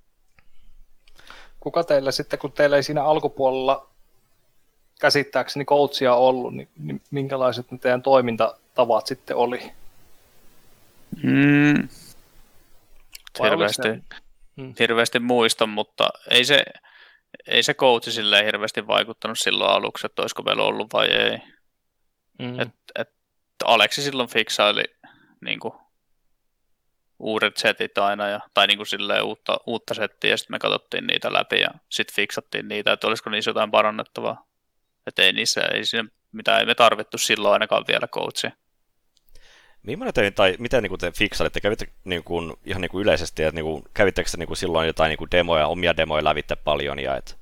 Kuka teillä sitten, kun teillä ei siinä alkupuolella käsittääkseni coachia ollut, niin, niin minkälaiset ne teidän toimintatavat sitten oli? Mm. Hirveästi, Mm. hirveästi muista, mutta ei se, ei se coachi silleen hirveästi vaikuttanut silloin aluksi, että olisiko vielä ollut vai ei. Mm. Et, et Aleksi silloin fiksaili niin kuin, uudet setit aina, ja, tai niin kuin silleen uutta, uutta settiä, ja sitten me katsottiin niitä läpi, ja sitten fiksattiin niitä, että olisiko niissä jotain parannettavaa. Että ei niissä, ei siinä mitään, ei me tarvittu silloin ainakaan vielä coachia. Millainen tein, tai miten niin te fiksailitte? Kävitte niin kuin, ihan niin kuin yleisesti, että niin kuin, kävittekö te niin kuin silloin jotain niin kuin demoja, omia demoja lävitte paljon ja et,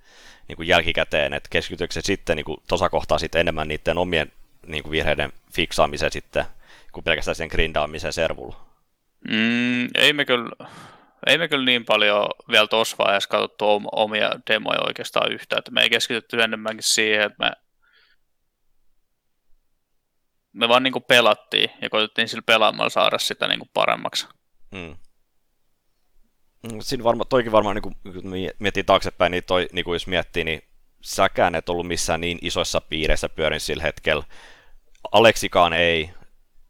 niin kuin jälkikäteen, että keskitytkö se sitten niin kuin, tuossa kohtaa sitten enemmän niiden omien niin kuin virheiden fiksaamiseen sitten, kuin pelkästään sen grindaamiseen servulla? Mm, ei, me kyllä, ei me kyllä niin paljon vielä tuossa vaiheessa katsottu om- omia demoja oikeastaan yhtään. Että me ei keskitytty enemmänkin siihen, että me, me vaan niin pelattiin ja koitettiin sillä pelaamalla saada sitä niin paremmaksi. Mm. Mm, Siinä varma, toikin varmaan, niin kuin, kun mie- miettii taaksepäin, niin, toi, niin kuin jos miettii, niin säkään et ollut missään niin isoissa piireissä pyörin sillä hetkellä. Aleksikaan ei,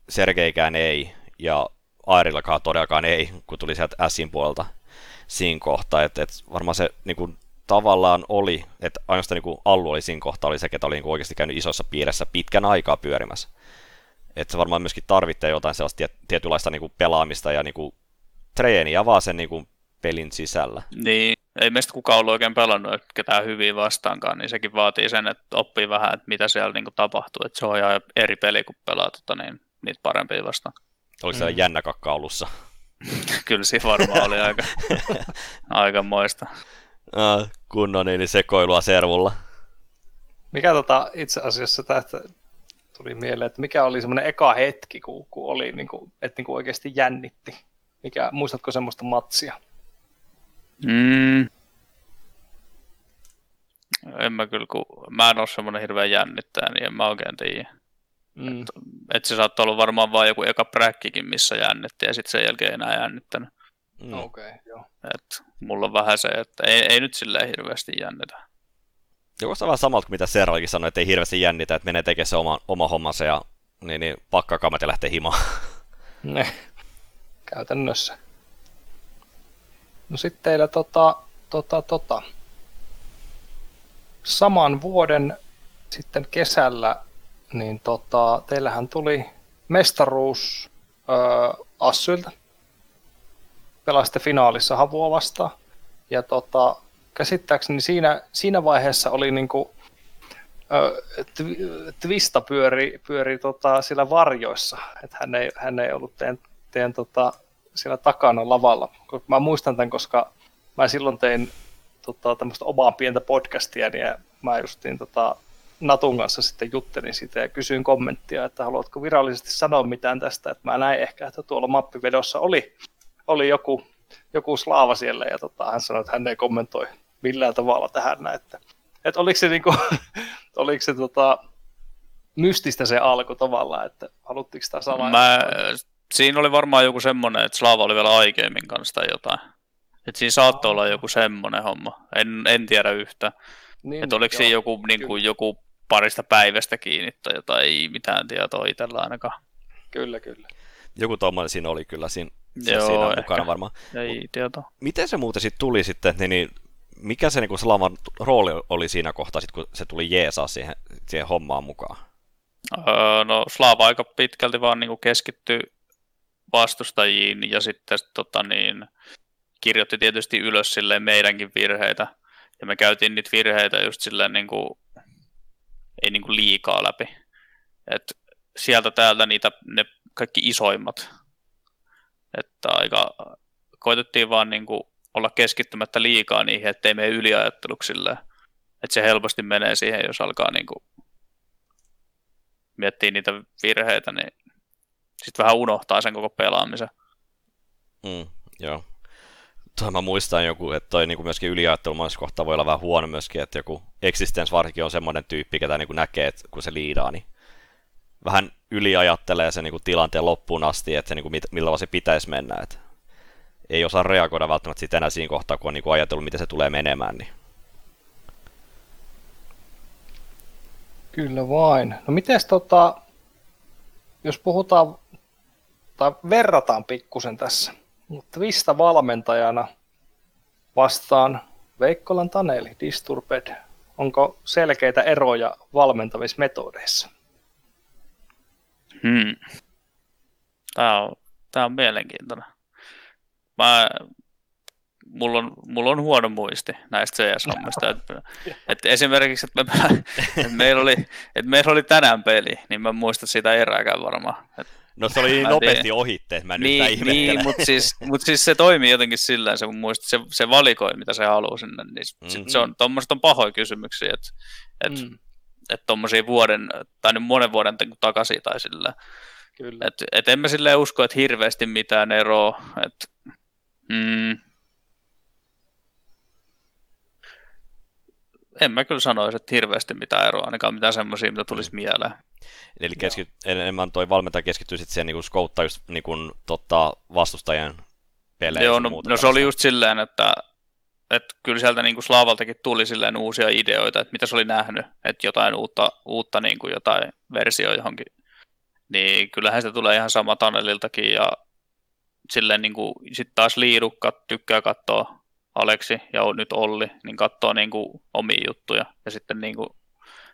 Sergeikään ei, ja Airillakaan todellakaan ei, kun tuli sieltä Sin puolelta siinä kohtaa. Et, et varmaan se niin kuin, tavallaan oli, että ainoastaan niin kuin Allu oli siinä kohtaa, oli se, ketä oli niin kuin oikeasti käynyt isossa piirissä pitkän aikaa pyörimässä. Että se varmaan myöskin tarvitsee jotain sellaista tiet, tietynlaista niin kuin pelaamista ja niin kuin treeniä vaan sen niin kuin pelin sisällä. Niin, ei meistä kukaan ollut oikein pelannut että ketään hyviä vastaankaan, niin sekin vaatii sen, että oppii vähän, että mitä siellä niin kuin tapahtuu. Että se on ihan eri peli, kun pelaa tota, niin, niitä parempia vastaan. Oliko siellä mm. jännä kakkaulussa? (laughs) Kyllä siinä varmaan oli aika, (laughs) aika moista. Ah, kunnon niin sekoilua servulla. Mikä tota, itse asiassa tästä tuli mieleen, että mikä oli semmoinen eka hetki, kun, kun oli, niin kuin, että niin kuin oikeasti jännitti? Mikä, muistatko semmoista matsia? Mm. En mä kyllä, kun mä en ole semmoinen hirveä jännittäjä, niin en mä oikein tiedä. Mm. Et, et se saattoi olla varmaan vain joku eka präkkikin, missä jännitti, ja sitten sen jälkeen ei enää jännittänyt. Mm. Okei, okay, joo. Et mulla on vähän se, että ei, ei nyt silleen hirveästi jännitä. Joku vähän samalta kuin mitä Serrakin sanoi, että ei hirveästi jännitä, että menee tekemään se oma, oma hommansa ja niin, niin pakkaa kamat ja lähtee himaan. Ne, käytännössä. No sitten teillä tota, tota, tota. saman vuoden sitten kesällä, niin tota, teillähän tuli mestaruus öö, Assyilta. Pelasitte finaalissa Havua vastaan. Ja tota, käsittääkseni siinä, siinä vaiheessa oli niinku, Twista pyöri, pyöri tota, sillä varjoissa, että hän ei, hän ei ollut teidän, teidän tota, siellä takana lavalla. Mä muistan tämän, koska mä silloin tein tota, tämmöistä omaa pientä podcastia, niin mä justiin tota, Natun kanssa sitten juttelin sitä ja kysyin kommenttia, että haluatko virallisesti sanoa mitään tästä, että mä näin ehkä, että tuolla mappivedossa oli, oli joku, joku slaava siellä ja tota, hän sanoi, että hän ei kommentoi millään tavalla tähän näin, että, että oliko se, niinku, (laughs) oliko se tota, mystistä se alku tavallaan, että haluttiinko sitä salaa? Mä, siinä oli varmaan joku semmoinen, että Slava oli vielä aikeimmin kanssa tai jotain. Et siinä saattoi olla joku semmoinen homma. En, en tiedä yhtä. Niin, että oliko siinä joku, niin kuin, joku parista päivästä kiinni tai jotain, ei mitään tietoa itsellä ainakaan. Kyllä, kyllä. Joku tuommoinen siinä oli kyllä siinä, Joo, siinä ehkä. mukana varmaan. Ei tietoa. Miten se muuten sitten tuli sitten, niin, niin mikä se niin kuin Slavan rooli oli siinä kohtaa, sit, kun se tuli jeesaa siihen, siihen hommaan mukaan? Öö, no Slava aika pitkälti vaan niin keskittyi vastustajiin ja sitten tota niin, kirjoitti tietysti ylös silleen meidänkin virheitä. Ja me käytiin niitä virheitä just silleen niin kuin, ei niin kuin liikaa läpi. Et sieltä täältä niitä ne kaikki isoimmat. Että aika koitettiin vaan niin kuin olla keskittymättä liikaa niihin, ettei mene yliajatteluksille. Että se helposti menee siihen, jos alkaa niin kuin miettiä niitä virheitä, niin sitten vähän unohtaa sen koko pelaamisen. Mm, joo. Toi mä muistan joku, että toi niinku myöskin yliajattelu monessa kohtaa voi olla vähän huono myöskin, että joku Existence varsinkin on semmoinen tyyppi, ketä niinku näkee, että kun se liidaa, niin vähän yliajattelee sen niinku tilanteen loppuun asti, että se niinku, millä se pitäisi mennä. että ei osaa reagoida välttämättä sitten enää siinä kohtaa, kun on niinku ajatellut, miten se tulee menemään. Niin. Kyllä vain. No miten tota, jos puhutaan tai verrataan pikkusen tässä, mutta Vista valmentajana vastaan Veikkolan Taneli, Disturbed. Onko selkeitä eroja valmentamismetodeissa? Hmm. Tämä on, tämä on mielenkiintoinen. Mä, mulla, on, mulla on huono muisti näistä CS-hommista. että, että esimerkiksi, että, me, että, meillä oli, että meillä oli tänään peli, niin mä muistan sitä erääkään varmaan. Että No se oli niin nopeasti ohitte, että mä niin, nyt Niin, mutta siis, mut siis se toimii jotenkin sillä se, se, se valikoi, mitä se haluaa sinne, niin mm-hmm. se on, tuommoiset on pahoja kysymyksiä, että et, mm. et tuommoisia vuoden, tai nyt monen vuoden takaisin tai sillä. Kyllä. Et, et en mä silleen usko, että hirveästi mitään eroa, että mm, en mä kyllä sanoisi, että hirveästi mitään eroa, ainakaan mitään semmoisia, mitä tulisi mieleen. Eli keskit, enemmän toi valmentaja keskittyy sitten siihen niin skouttaa just niin kuin, tota, vastustajien pelejä. Joo, no, no se oli just silleen, että, että kyllä sieltä niin kuin Slaavaltakin tuli silleen uusia ideoita, että mitä se oli nähnyt, että jotain uutta, uutta niin kuin jotain versioa johonkin. Niin kyllähän se tulee ihan sama Taneliltakin ja silleen niin kuin, sitten taas liidukkat tykkää katsoa Aleksi ja nyt Olli, niin katsoo niin kuin omia juttuja ja sitten niin kuin,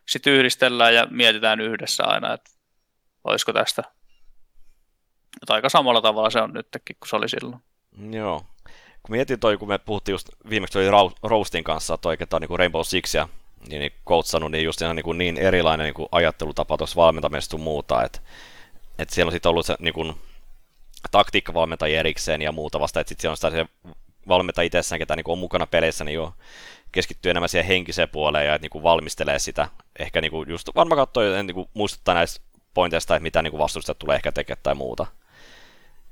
sit yhdistellään ja mietitään yhdessä aina, että olisiko tästä. Että aika samalla tavalla se on nytkin kuin se oli silloin. Joo. kun mietin toi, kun me puhuttiin just viimeksi oli Roastin kanssa, että on niin Rainbow Sixia niin, niin coachannut, niin just niin, kuin niin erilainen niin kuin ajattelutapa tuossa valmentamisesta muuta, että, että siellä on sitten ollut se niin kuin, taktiikkavalmentajia erikseen ja muuta vasta, että sitten siellä on sitä se valmentaja itsessään, ketä niin on mukana peleissä, niin jo keskittyy enemmän siihen henkiseen puoleen ja että niin valmistelee sitä. Ehkä niin kuin just varmaan katsoo niin muistuttaa näistä pointeista, että mitä niin vastustajat tulee ehkä tekemään tai muuta.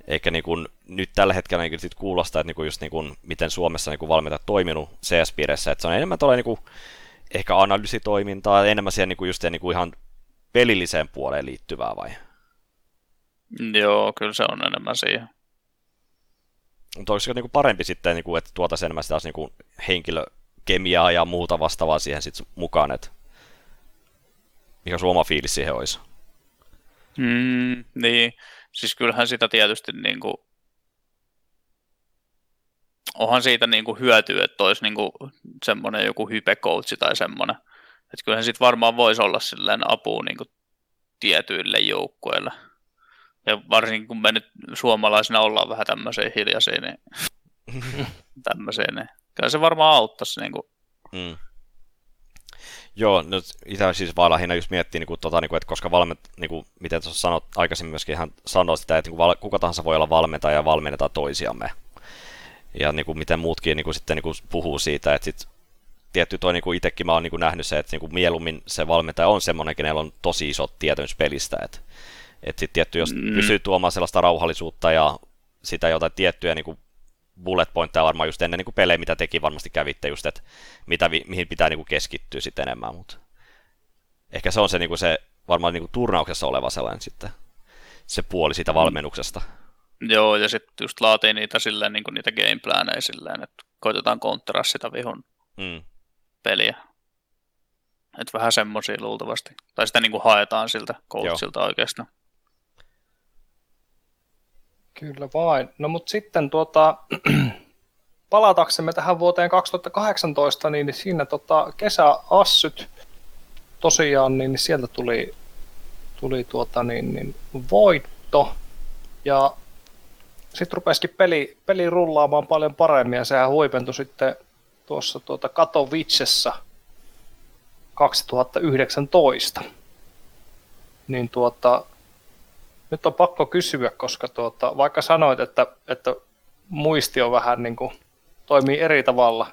Eikä niin kuin, nyt tällä hetkellä niin sit kuulostaa, että niin kuin just niin kuin, miten Suomessa niin kuin valmentajat toiminut CS-piirissä, että se on enemmän tuolla niin kuin, ehkä analyysitoimintaa, enemmän siihen niin kuin just niin kuin ihan pelilliseen puoleen liittyvää vai? Joo, kyllä se on enemmän siihen. Mutta olisiko niin kuin parempi sitten, niin kuin, että tuotaisiin enemmän sitä niin kuin henkilökemiaa ja muuta vastaavaa siihen sit mukaan, että mikä sun oma fiilis siihen olisi? Mm, niin, siis kyllähän sitä tietysti niin kuin, onhan siitä niin kuin hyötyä, että olisi niin kuin semmoinen joku hypecoachi tai semmoinen. Että kyllähän sitten varmaan voisi olla silleen apua niin kuin tietyille joukkueille. Ja varsinkin kun me nyt suomalaisina ollaan vähän tämmöisiä hiljaisia, niin tämmöisiä, niin kyllä se varmaan auttaisi. Niin kuin. Mm. Joo, nyt itse siis vaan lähinnä just miettii, niin kuin, tota, niin kuin, että koska valment, niin kuin, miten tuossa sanot, aikaisemmin myöskin hän sanoi sitä, että niin kuin, kuka tahansa voi olla valmentaja ja valmennetaan toisiamme. Ja niin kuin, miten muutkin niin kuin, sitten niin kuin, puhuu siitä, että sit, tietty toi niin kuin itsekin mä oon niin kuin, nähnyt se, että niin kuin, mieluummin se valmentaja on semmoinen, kenellä on tosi iso tietämys pelistä. Että, että sitten tietty, jos mm. pysyy tuomaan sellaista rauhallisuutta ja sitä jotain tiettyjä niin kuin, bullet pointteja varmaan just ennen niin kuin pelejä, mitä teki varmasti kävitte just, että mitä, mihin pitää niin kuin keskittyä sitten enemmän, mutta ehkä se on se, niin kuin se varmaan niin kuin turnauksessa oleva sellainen sitten se puoli siitä mm. valmennuksesta. Joo, ja sitten just laatii niitä silleen, niin kuin niitä gameplaneja silleen, että koitetaan kontraa sitä vihon mm. peliä. Että vähän semmoisia luultavasti. Tai sitä niin kuin haetaan siltä coachilta oikeastaan. Kyllä vain. No mutta sitten tuota, (clears throat) palataksemme tähän vuoteen 2018, niin siinä tota, kesäassyt tosiaan, niin sieltä tuli, tuli tuota, niin, niin, voitto. Ja sitten rupesikin peli, peli rullaamaan paljon paremmin ja sehän huipentui sitten tuossa tuota Katowicessa 2019. Niin tuota, nyt on pakko kysyä, koska tuota, vaikka sanoit, että, että muisti on vähän niin kuin, toimii eri tavalla,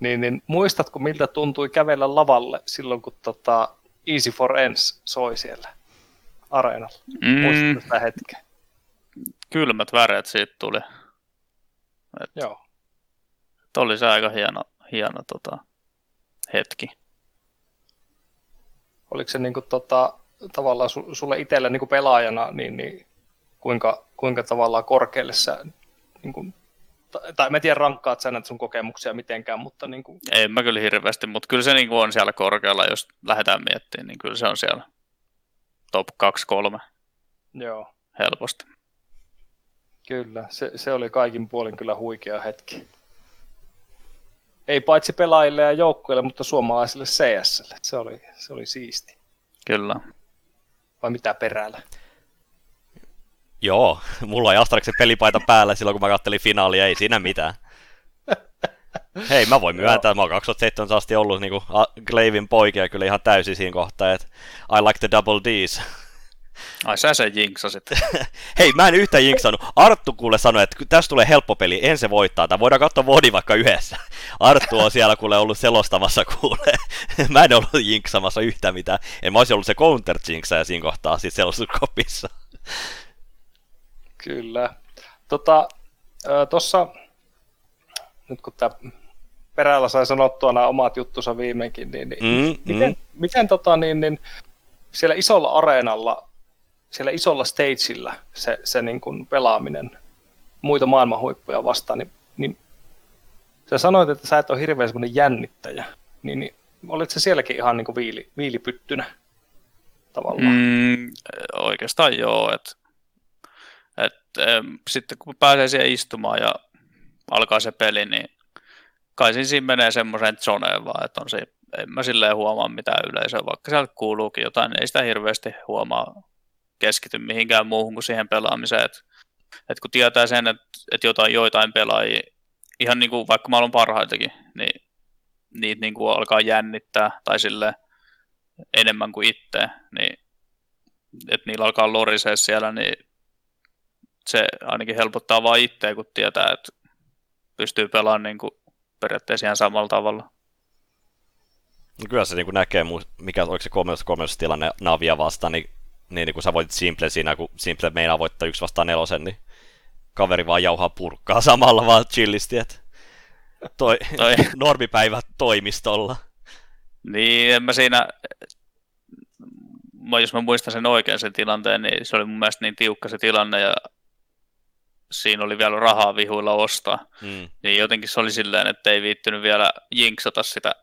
niin, niin muistatko miltä tuntui kävellä lavalle silloin, kun tota Easy for Ends soi siellä areenalla? Mm. Muistatko sitä hetkeä? Kylmät väreet siitä tuli. Et Joo. Oli se aika hieno, hieno tota, hetki. Oliko se niin kuin, tota, tavallaan su, sulle itselle niin kuin pelaajana, niin, niin kuinka, kuinka tavallaan korkealle sä, niin kuin, tai mä tiedä rankkaat sä näitä sun kokemuksia mitenkään, mutta niin kuin... Ei mä kyllä hirveästi, mutta kyllä se niin kuin on siellä korkealla, jos lähdetään miettimään, niin kyllä se on siellä top 2-3. Joo. Helposti. Kyllä, se, se oli kaikin puolin kyllä huikea hetki. Ei paitsi pelaajille ja joukkueille, mutta suomalaisille CSlle. Se oli, se oli siisti. Kyllä vai mitä perällä? Joo, mulla oli Astraxin pelipaita päällä silloin, kun mä kattelin finaalia, ei siinä mitään. Hei, mä voin myöntää, mä oon 2007 asti ollut niinku Glavin poikia kyllä ihan täysin siinä kohtaa, että I like the double D's. Ai sä sen jinksasit. (laughs) Hei, mä en yhtään jinksannut. Arttu kuule sanoi, että tässä tulee helppo peli, en se voittaa. Tai voidaan katsoa Vodi vaikka yhdessä. Arttu on siellä kuule ollut selostamassa kuule. (laughs) mä en ollut jinksamassa yhtään mitään. En mä olisi ollut se counter ja siinä kohtaa siis selostuskopissa. Kyllä. Tota, tuossa, nyt kun tämä perällä sai sanottua nämä omat juttusa viimeinkin, niin, niin mm, miten, mm. miten tota, niin, niin, siellä isolla areenalla siellä isolla stageilla se, se niin kuin pelaaminen muita maailman huippuja vastaan, niin, niin sä sanoit, että sä et ole hirveän semmoinen jännittäjä, niin, niin olit se sielläkin ihan niin kuin viili, viilipyttynä tavallaan? Mm, oikeastaan joo, että et, sitten kun pääsee siihen istumaan ja alkaa se peli, niin kai siinä menee semmoiseen zoneen vaan, että on se, en mä silleen huomaa mitään yleisöä, vaikka sieltä kuuluukin jotain, ei sitä hirveästi huomaa keskity mihinkään muuhun kuin siihen pelaamiseen. Et, et kun tietää sen, että et jotain, joitain pelaajia ihan niin kuin, vaikka maailman parhaitakin, niin niitä niin kuin alkaa jännittää tai sille enemmän kuin itse, niin että niillä alkaa lorisee siellä, niin se ainakin helpottaa vain itseä, kun tietää, että pystyy pelaamaan niin kuin periaatteessa ihan samalla tavalla. No kyllä se niin kuin näkee, mikä oliko se 13 tilanne Navia vastaan, niin, niin, niin kun sä voitit Simple siinä, kun Simple meinaa voittaa yksi vastaan nelosen, niin kaveri vaan jauhaa purkkaa samalla vaan chillisti, että toi, toi. (laughs) normipäivä toimistolla. Niin, en mä siinä, jos mä muistan sen oikein sen tilanteen, niin se oli mun mielestä niin tiukka se tilanne ja siinä oli vielä rahaa vihuilla ostaa. Mm. Niin jotenkin se oli silleen, että ei viittynyt vielä jinksata sitä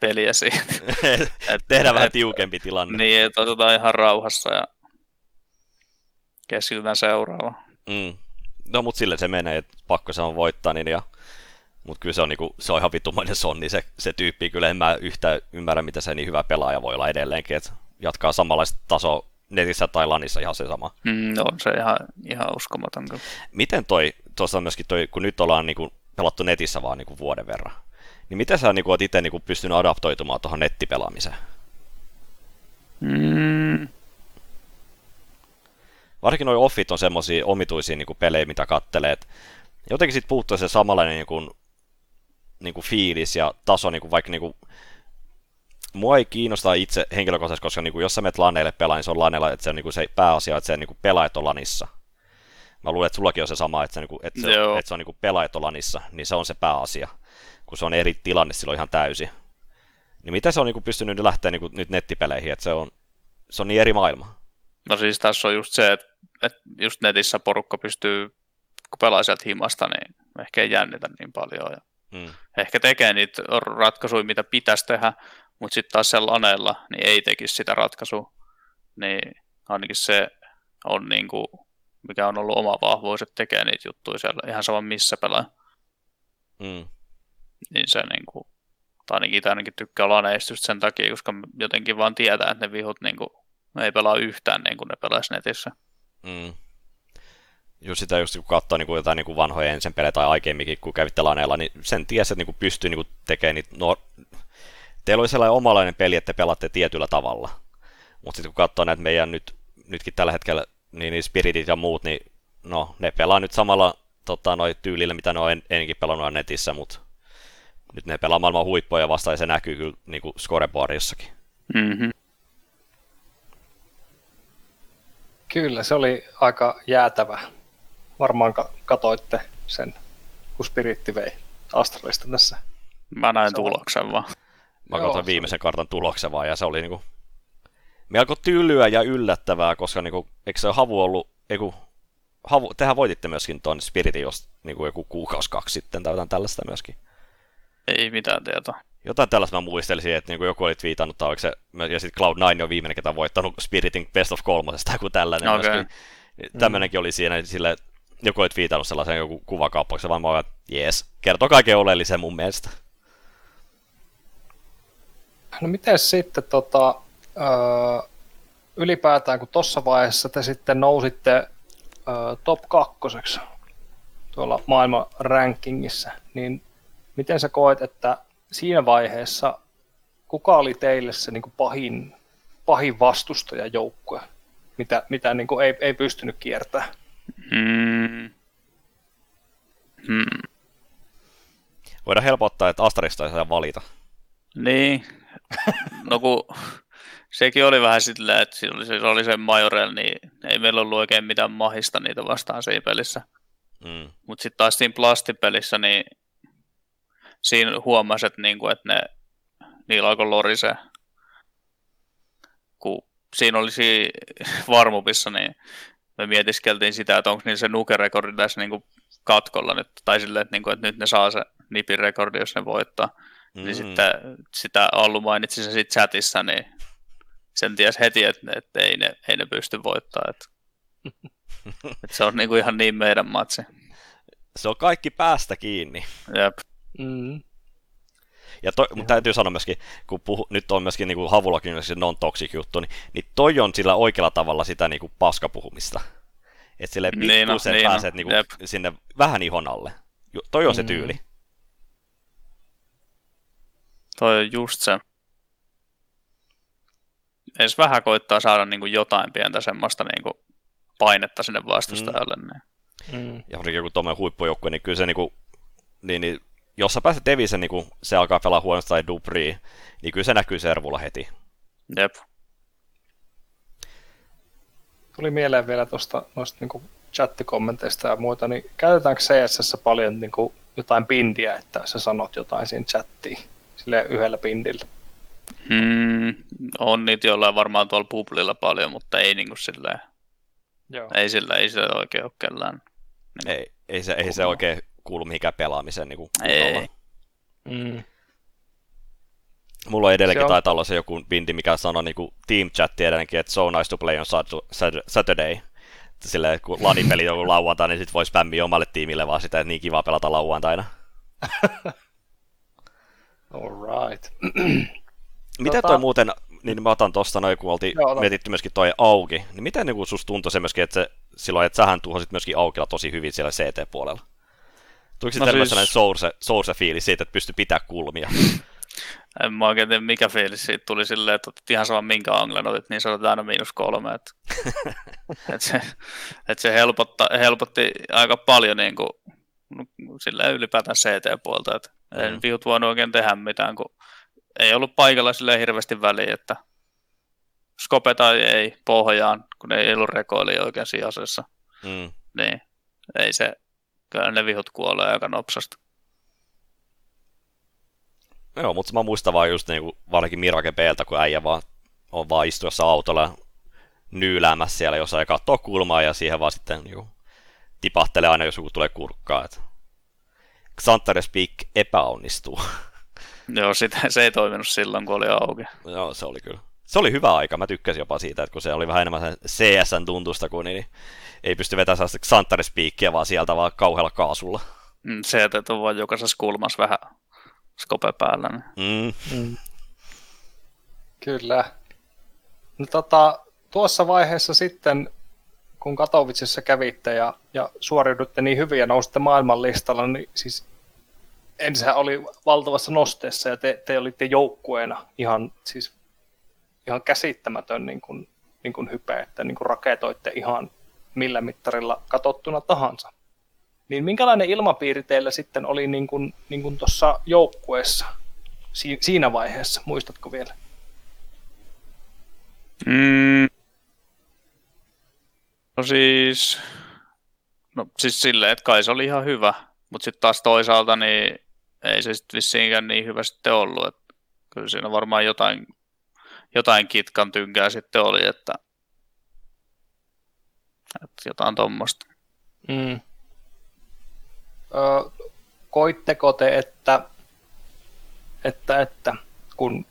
peliä siitä. (laughs) et, Tehdään vähän tiukempi tilanne. Niin, että otetaan ihan rauhassa ja keskitytään seuraavaan. Mm. No mutta sille se menee, että pakko se on voittaa, niin ja mutta kyllä se on, niinku, se on ihan vitumainen sonni se, se tyyppi. Kyllä en mä yhtä ymmärrä, mitä se niin hyvä pelaaja voi olla edelleenkin. Että jatkaa samanlaista tasoa netissä tai lanissa ihan se sama. Mm, on se ihan, ihan uskomaton. Miten toi, tuossa myöskin toi, kun nyt ollaan niinku pelattu netissä vaan niinku vuoden verran, niin miten sä niinku, oot itse niinku pystynyt adaptoitumaan tuohon nettipelaamiseen? Mm. Varsinkin noi offit on semmoisia omituisia niinku pelejä, mitä kattelee. Jotenkin sit puuttuu se samanlainen niinku, niinku fiilis ja taso, niinku vaikka niinku, mua ei kiinnosta itse henkilökohtaisesti, koska niinku, jos sä menet laneille pelaa, niin se on laneilla, että se on niinku se pääasia, että se niinku pelaajat on lanissa. Mä luulen, että sullakin on se sama, että se, niinku, että se, että se on niinku pelaajat on lanissa, niin se on se pääasia, kun se on eri tilanne silloin ihan täysi. Niin miten se on niinku pystynyt lähteä niinku nyt nettipeleihin, että se on, se on niin eri maailma? No siis tässä on just se, että, että just netissä porukka pystyy, kun pelaa sieltä himasta, niin ehkä ei jännitä niin paljon. Ja hmm. Ehkä tekee niitä ratkaisuja, mitä pitäisi tehdä, mutta sitten taas siellä laneella niin ei tekisi sitä ratkaisua. Niin ainakin se on niin kuin, mikä on ollut oma vahvuus, että tekee niitä juttuja siellä ihan sama missä pelaa. Mm. Niin se niin kuin, tai ainakin itse ainakin tykkää laneista just sen takia, koska jotenkin vaan tietää, että ne vihut niin kuin, ei pelaa yhtään niin kuin ne pelaisi netissä. Mm. Just sitä just kun katsoo niin kuin jotain niin kuin vanhoja ensin pelejä tai aikemminkin, kun kävitte laneella, niin sen tiesi, että niin kuin pystyy niin kuin tekemään niitä no, teillä oli sellainen omalainen peli, että te pelaatte tietyllä tavalla. Mutta sitten kun katsoo näitä meidän nyt, nytkin tällä hetkellä, niin, niin Spiritit ja muut, niin no, ne pelaa nyt samalla tota, noi tyylillä, mitä ne on en, ennenkin pelannut netissä, mutta nyt ne pelaa maailman huippuja vastaan ja se näkyy kyllä niin kuin scoreboardissakin. Mm-hmm. Kyllä, se oli aika jäätävä. Varmaan katoitte sen, kun Spiritti vei Astralista tässä. Mä näin tuloksen vaan. Mä katsoin viimeisen kartan tuloksen vaan, ja se oli niinku melko tylyä ja yllättävää, koska niinku, eikö se havu ollut, eiku, havu, tehän voititte myöskin tuon Spiritin jos niinku joku kuukausi kaksi sitten tai jotain tällaista myöskin. Ei mitään tietoa. Jotain tällaista mä muistelisin, että niinku joku oli viitannut, tai se, ja sitten Cloud9 on viimeinen, ketä on voittanut Spiritin Best of kolmosesta, joku tällainen okay. myöskin. Tämmöinenkin oli siinä, niin sille, joku oli viitannut sellaisen joku kuvakauppauksen, vaan mä olen, että jees, kertoo kaiken oleellisen mun mielestä. No miten sitten tota, öö, ylipäätään, kun tuossa vaiheessa te sitten nousitte öö, top kakkoseksi tuolla maailman rankingissa, niin miten sä koet, että siinä vaiheessa kuka oli teille se niin kuin pahin, pahin vastustajajoukkue, mitä, mitä niin kuin ei, ei pystynyt kiertämään? Hmm. Hmm. Voidaan helpottaa, että Astarista ei saa valita. Niin, no kun sekin oli vähän silleen, että se oli, se oli se Majorel, niin ei meillä ollut oikein mitään mahista niitä vastaan siinä pelissä. Mm. Mutta sitten taas siinä plastipelissä, niin siinä huomasi, että, niinku, että ne, niillä alkoi lorisee. Kun siinä oli siinä (laughs) varmupissa, niin me mietiskeltiin sitä, että onko niillä se nukerekordi tässä niinku katkolla nyt, tai silleen, että, niinku, että nyt ne saa se nipin rekordi, jos ne voittaa. Niin mm. Niin sitten sitä Allu mainitsi se sitten chatissa, niin sen ties heti, että, että ei, ne, ei ne pysty voittamaan. Että, (laughs) että se on niinku ihan niin meidän matsi. Se on kaikki päästä kiinni. Jep. Mm. Ja toi, mutta täytyy sanoa myöskin, kun puhu, nyt on myöskin niin kuin Havullakin non-toxic juttu, niin, niin toi on sillä oikealla tavalla sitä niin kuin paskapuhumista. Että sille pikkusen niin, no, niin, pääset no, niin kuin, sinne vähän ihon alle Toi on se Mm. tyyli. Toi on just se. Edes vähän koittaa saada niin kuin jotain pientä semmoista niin kuin painetta sinne vastustajalle. Niin. Mm. Ja joku tuommoinen huippujoukkue, niin kyllä se niinku, niin, niin, jos sä pääset Devisen, niin se alkaa pelaa huonosti tai Dubri, niin kyllä se näkyy servulla heti. Jep. Tuli mieleen vielä tuosta noista niin chattikommenteista ja muita, niin käytetäänkö CSS paljon niin kuin jotain pindiä, että sä sanot jotain siinä chattiin sille yhdellä pindillä? Hmm, on niitä jollain varmaan tuolla publilla paljon, mutta ei niin kuin silleen, Joo. ei sillä, ei sillä oikein ole kellään. Ei, ei, se, ei se oikein kuulu mihinkään pelaamiseen. Niin kuin Ei. Mm. Mulla edelleenkin Se on- taitaa olla se joku bindi, mikä sanoo niin kuin team chat edelleenkin, että so nice to play on Sat- Sat- Saturday. Silleen, kun lanipeli on lauantai, niin sit voi spämmiä omalle tiimille vaan sitä, että niin kiva pelata lauantaina. (laughs) All right. (clears throat) Miten Tota- toi muuten, niin mä otan tosta noin, kun oltiin Joo, mietitty myöskin toi auki, niin miten niin susta tuntui se myöskin, että se, silloin, että sähän tuhosit myöskin aukilla tosi hyvin siellä CT-puolella? Tuliko No no siis- sellainen source, source fiilis siitä, että pystyi pitää kulmia? (laughs) En mä oikein tiedä, mikä fiilis siitä tuli silleen, että otit ihan sama minkä anglen otit, niin se otit aina miinus kolme. Että, (laughs) et se, et se helpotta, helpotti aika paljon niin kuin, silleen ylipäätään CT-puolta. Että mm. en vihut voinut oikein tehdä mitään, kun ei ollut paikalla silleen hirveästi väliä, että skope tai ei pohjaan, kun ei ollut rekoili oikein siinä aseessa. Mm. Niin ei se, kyllä ne vihut kuolee aika nopsasti. Joo, mutta mä muistan vaan just niinku, varsinkin Mirake B:ltä, kun äijä vaan on vaan istuessa autolla nyyläämässä siellä jossain ja katsoo kulmaa ja siihen vaan sitten niinku, tipahtelee aina, jos joku tulee kurkkaa. Et Xantares Speak epäonnistuu. (laughs) Joo, sitä, se ei toiminut silloin, kun oli auki. Joo, se oli kyllä. Se oli hyvä aika. Mä tykkäsin jopa siitä, että kun se oli vähän enemmän sen CSN tuntusta kuin niin ei pysty vetämään Speakia, vaan sieltä vaan kauhealla kaasulla. Mm, Se, että on vaan jokaisessa kulmassa vähän skope päällä. Niin. Mm. Mm. Kyllä. No, tota, tuossa vaiheessa sitten, kun Katowicessa kävitte ja, ja suoriudutte niin hyvin ja nousitte maailmanlistalla, niin siis ensin oli valtavassa nosteessa ja te, te olitte joukkueena ihan, siis, ihan käsittämätön niin kuin, niin kuin hype, että niin kuin raketoitte ihan millä mittarilla katsottuna tahansa. Niin minkälainen ilmapiiri teillä sitten oli niin kuin, niin kuin tuossa joukkueessa si- siinä vaiheessa, muistatko vielä? Mm. No siis, no siis silleen, että kai se oli ihan hyvä, mutta sitten taas toisaalta niin ei se sitten vissiinkään niin hyvä sitten ollut, että kyllä siinä varmaan jotain, jotain kitkan tynkää sitten oli, että, että jotain tuommoista. Mm. Koitteko te, että, että, että kun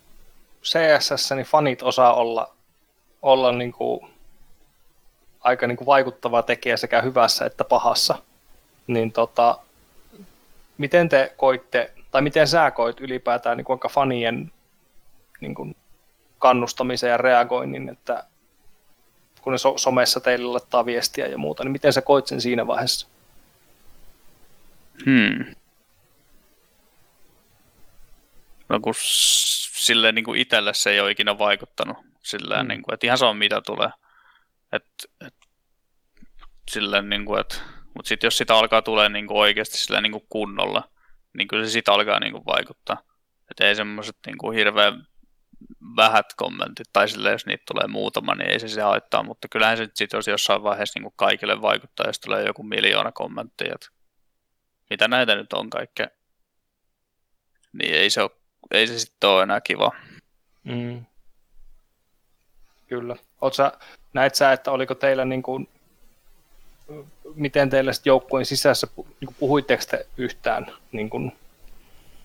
CSS, niin fanit osaa olla, olla niin kuin aika niin kuin vaikuttava tekijä sekä hyvässä että pahassa, niin tota, miten te koitte, tai miten sä koit ylipäätään niin kuin vaikka fanien niin kuin kannustamisen ja reagoinnin, että kun ne so- somessa teille laittaa viestiä ja muuta, niin miten sä koit sen siinä vaiheessa? Hmm. No kun silleen niin kuin itselle se ei ole ikinä vaikuttanut. Silleen, Mm. niin kuin, että ihan sama mitä tulee. Et, et, silleen, niin kuin, että, mutta sitten jos sitä alkaa tulee niin kuin oikeasti silleen, niin kuin kunnolla, niin kyllä se sitä alkaa niin kuin vaikuttaa. Että ei semmoiset niin kuin hirveän vähät kommentit, tai silleen, jos niitä tulee muutama, niin ei se se haittaa, mutta kyllähän se sitten jos jossain vaiheessa niin kuin kaikille vaikuttaa, jos tulee joku miljoona kommenttia, että mitä näitä nyt on kaikkea, niin ei se, ole, ei se sitten ole enää kiva. Mm. Kyllä. Sä, näet sä, että oliko teillä niin kuin, miten teillä sitten joukkueen sisässä, niin kuin puhuitteko te yhtään niin kuin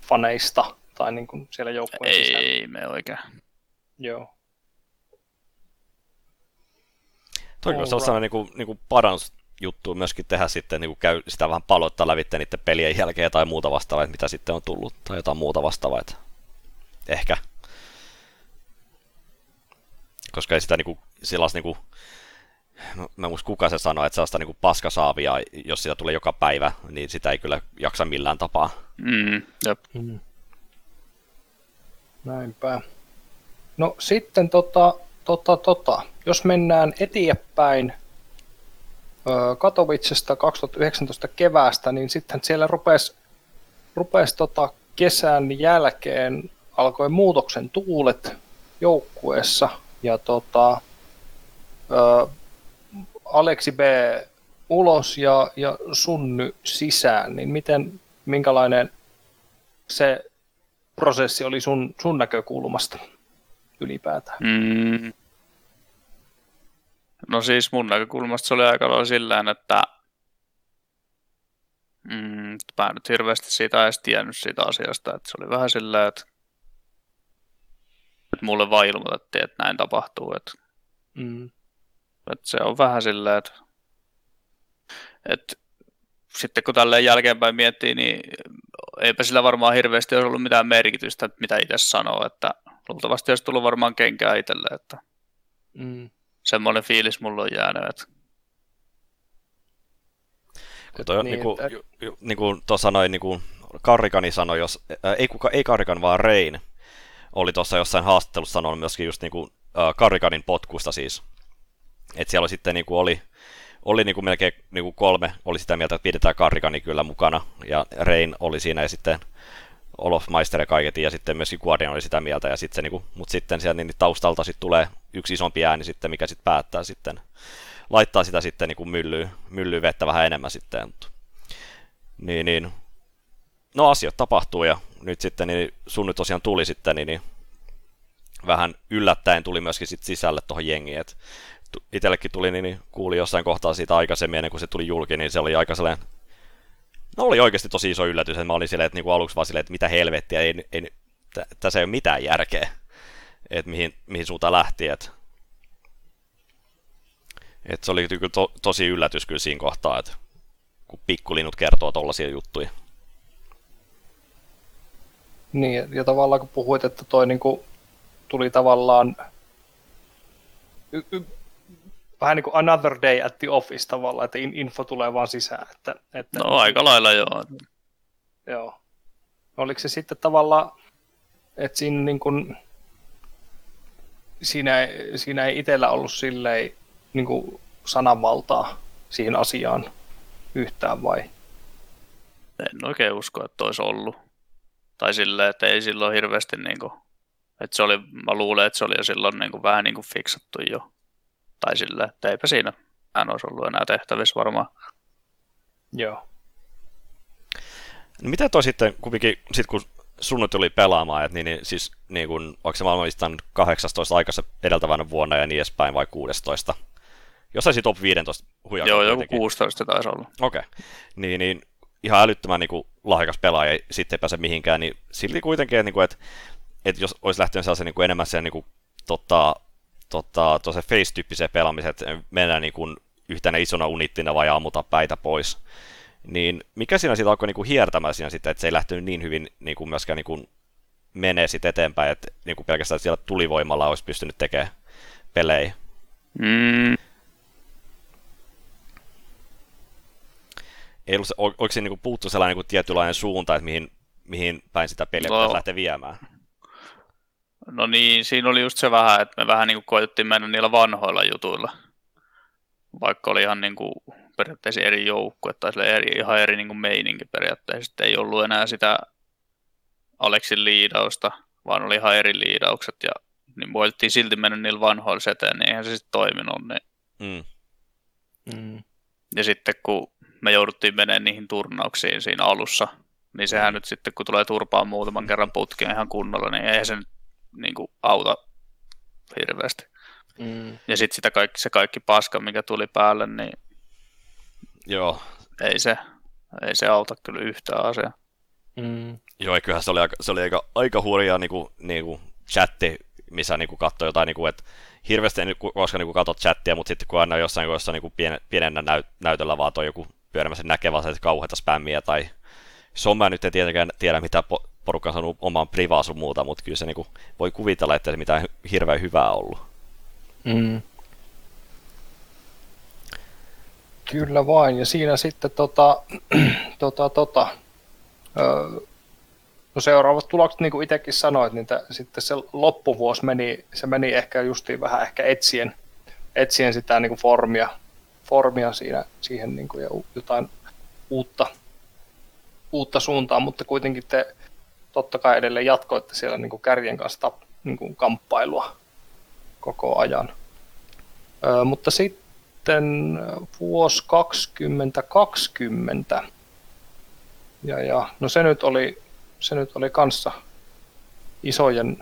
faneista tai niin kuin siellä joukkueen sisällä? Ei me oikein. Joo. Se on sellainen niin kuin, niin kuin parannus juttu myöskin tehdä sitten, niin kuin käy sitä vähän paloittaa lävitse niiden pelien jälkeen tai muuta vastaavaa, mitä sitten on tullut, tai jotain muuta vastaavaa, että ehkä. Koska ei sitä niin kuin, sellaista niin kuin, mä, mä muista kuka se sanoi, että sellaista niin paskasaavia, jos sitä tulee joka päivä, niin sitä ei kyllä jaksa millään tapaa. Mm, jep. Mm. Näinpä. No sitten tota, tota, tota, jos mennään eteenpäin Katowicesta 2019 keväästä, niin sitten siellä rupesi, rupesi tota kesän jälkeen alkoi muutoksen tuulet joukkueessa. Ja tota, ö, Aleksi B. ulos ja, ja Sunny sisään, niin miten, minkälainen se prosessi oli sun, sun näkökulmasta ylipäätään? Mm. No siis mun näkökulmasta se oli aika lailla sillään, että mm, mä en nyt hirveästi siitä edes tiennyt siitä asiasta, että se oli vähän silleen, että, että mulle vaan ilmoitettiin, että näin tapahtuu, että, mm. että se on vähän silleen, että, että sitten kun tälleen jälkeenpäin miettii, niin eipä sillä varmaan hirveästi olisi ollut mitään merkitystä, mitä itse sanoo, että luultavasti olisi tullut varmaan kenkää itselle, että mm. semmoinen fiilis mulla on jäänyt, että kun toi, niin, niin kuin, että... niin kuin tuossa noin, niin kuin Karrikani sanoi, jos, äh, ei, kuka, ei Karrikan, vaan Rein oli tuossa jossain haastattelussa sanonut myöskin just niin kuin, äh, Karrikanin potkusta siis. Että siellä sitten niin kuin oli, oli niin kuin melkein niin kuin kolme, oli sitä mieltä, että pidetään Karrikani kyllä mukana, ja Rein oli siinä, ja sitten Olof Meister ja kaiket, ja sitten myöskin Guardian oli sitä mieltä, ja sitten se, niin kuin, mutta sitten siellä niin taustalta sitten tulee yksi isompi ääni sitten, mikä sitten päättää sitten laittaa sitä sitten niin kuin myllyyn, myllyyn vettä vähän enemmän sitten. Niin, niin. No asiat tapahtuu ja nyt sitten niin sun nyt tosiaan tuli sitten niin, niin vähän yllättäen tuli myöskin sit sisälle tuohon jengiin, että itsellekin tuli, niin, niin kuuli jossain kohtaa siitä aikaisemmin, ennen kuin se tuli julki, niin se oli aika sellainen, no oli oikeasti tosi iso yllätys, että mä olin silleen, että niin kuin aluksi vaan silleen, että mitä helvettiä, ei, ei, tässä ei ole mitään järkeä, että mihin, mihin suuntaan lähti, että et se oli to, tosi yllätys kyllä siinä kohtaa, että kun pikkulinut kertoo tollaisia juttuja. Niin, ja tavallaan kun puhuit, että toi niinku tuli tavallaan vähän niin kuin another day at the office tavallaan, että info tulee vaan sisään. Että, että no aika lailla joo. Joo. Oliko se sitten tavallaan, että siinä, niin kuin, siinä, siinä ei itsellä ollut silleen niin kuin sananvaltaa siihen asiaan yhtään vai? En oikein usko, että olisi ollut. Tai silleen, että ei silloin hirveästi niin kuin, että se oli, mä luulen, että se oli jo silloin niin kuin, vähän niin kuin fiksattu jo. Tai silleen, että eipä siinä hän olisi ollut enää tehtävissä varmaan. Joo. No mitä toi sitten, kumminkin, sit kun sun tuli pelaamaan, että niin, niin siis niin kun, onko se maailmanlistan 18 aikaisen edeltävänä vuonna ja niin edespäin vai 16? Jossain top 15 huijakaan. Joo, joku 16 taisi olla. Okei. Okay. Niin, niin ihan älyttömän niin kuin, lahjakas pelaaja, sitten ei pääse mihinkään, niin silti kuitenkin, niin kuin, että, että jos olisi lähtenyt sellaisen niin kuin enemmän sen niin kuin, tota, tota, face-tyyppiseen pelaamiseen, että mennään niin kuin, yhtenä isona unittina vai ammuta päitä pois, niin mikä siinä sitten alkoi niin kuin, hiertämään siinä sitten, että se ei lähtenyt niin hyvin niin kuin, myöskään niin kuin, menee sitten eteenpäin, että niin kuin pelkästään siellä tulivoimalla olisi pystynyt tekemään pelejä. Mm, ei ollut, oliko siinä niin puuttu sellainen niin tietynlainen suunta, että mihin, mihin päin sitä peliä no, pitäisi lähteä viemään? No niin, siinä oli just se vähän, että me vähän niin kuin koitettiin mennä niillä vanhoilla jutuilla. Vaikka oli ihan niin kuin periaatteessa eri joukkue tai eri, ihan eri niin kuin meininki periaatteessa. Sitten ei ollut enää sitä Aleksin liidausta, vaan oli ihan eri liidaukset ja niin voitettiin silti mennä niillä vanhoilla seteen, niin eihän se sitten toiminut. Niin. Mm. Mm. Ja sitten kun me jouduttiin menemään niihin turnauksiin siinä alussa, niin sehän mm. nyt sitten, kun tulee turpaan muutaman kerran putkeen ihan kunnolla, niin eihän se nyt niin kuin, auta hirveästi. Mm. Ja sitten sitä kaikki, se kaikki paska, mikä tuli päälle, niin Joo. Ei, se, ei se auta kyllä yhtään asiaa. Mm. Joo, kyllähän se oli aika, se oli aika, aika hurjaa niin kuin, niin kuin chatti, missä niin kuin katsoi jotain, niin kuin, että hirveästi en koska niin katsot chattia, mutta sitten kun aina jossain, jossain niin kuin pien, pienennä näyt, näytöllä vaan toi joku pyörimässä näkee vaan kauheita spämmiä tai somea nyt ei tietenkään tiedä, mitä porukka saanut oman privaa sun muuta, mutta kyllä se niin kuin, voi kuvitella, että ei mitään hirveän hyvää ollut. Mm. Kyllä vain, ja siinä sitten tota, (clears throat) tota, tota, öö, no seuraavat tulokset, niin kuin itsekin sanoit, niin t- sitten se loppuvuosi meni, se meni ehkä justiin vähän ehkä etsien, etsien sitä niin kuin formia, formia siinä, siihen niin kuin, ja jotain uutta, uutta suuntaa, mutta kuitenkin te totta kai edelleen jatkoitte siellä niin kuin kärjen kanssa tap, niin kuin kamppailua koko ajan. Öö, mutta sitten vuosi 2020, ja, ja, no se nyt oli, se nyt oli kanssa isojen,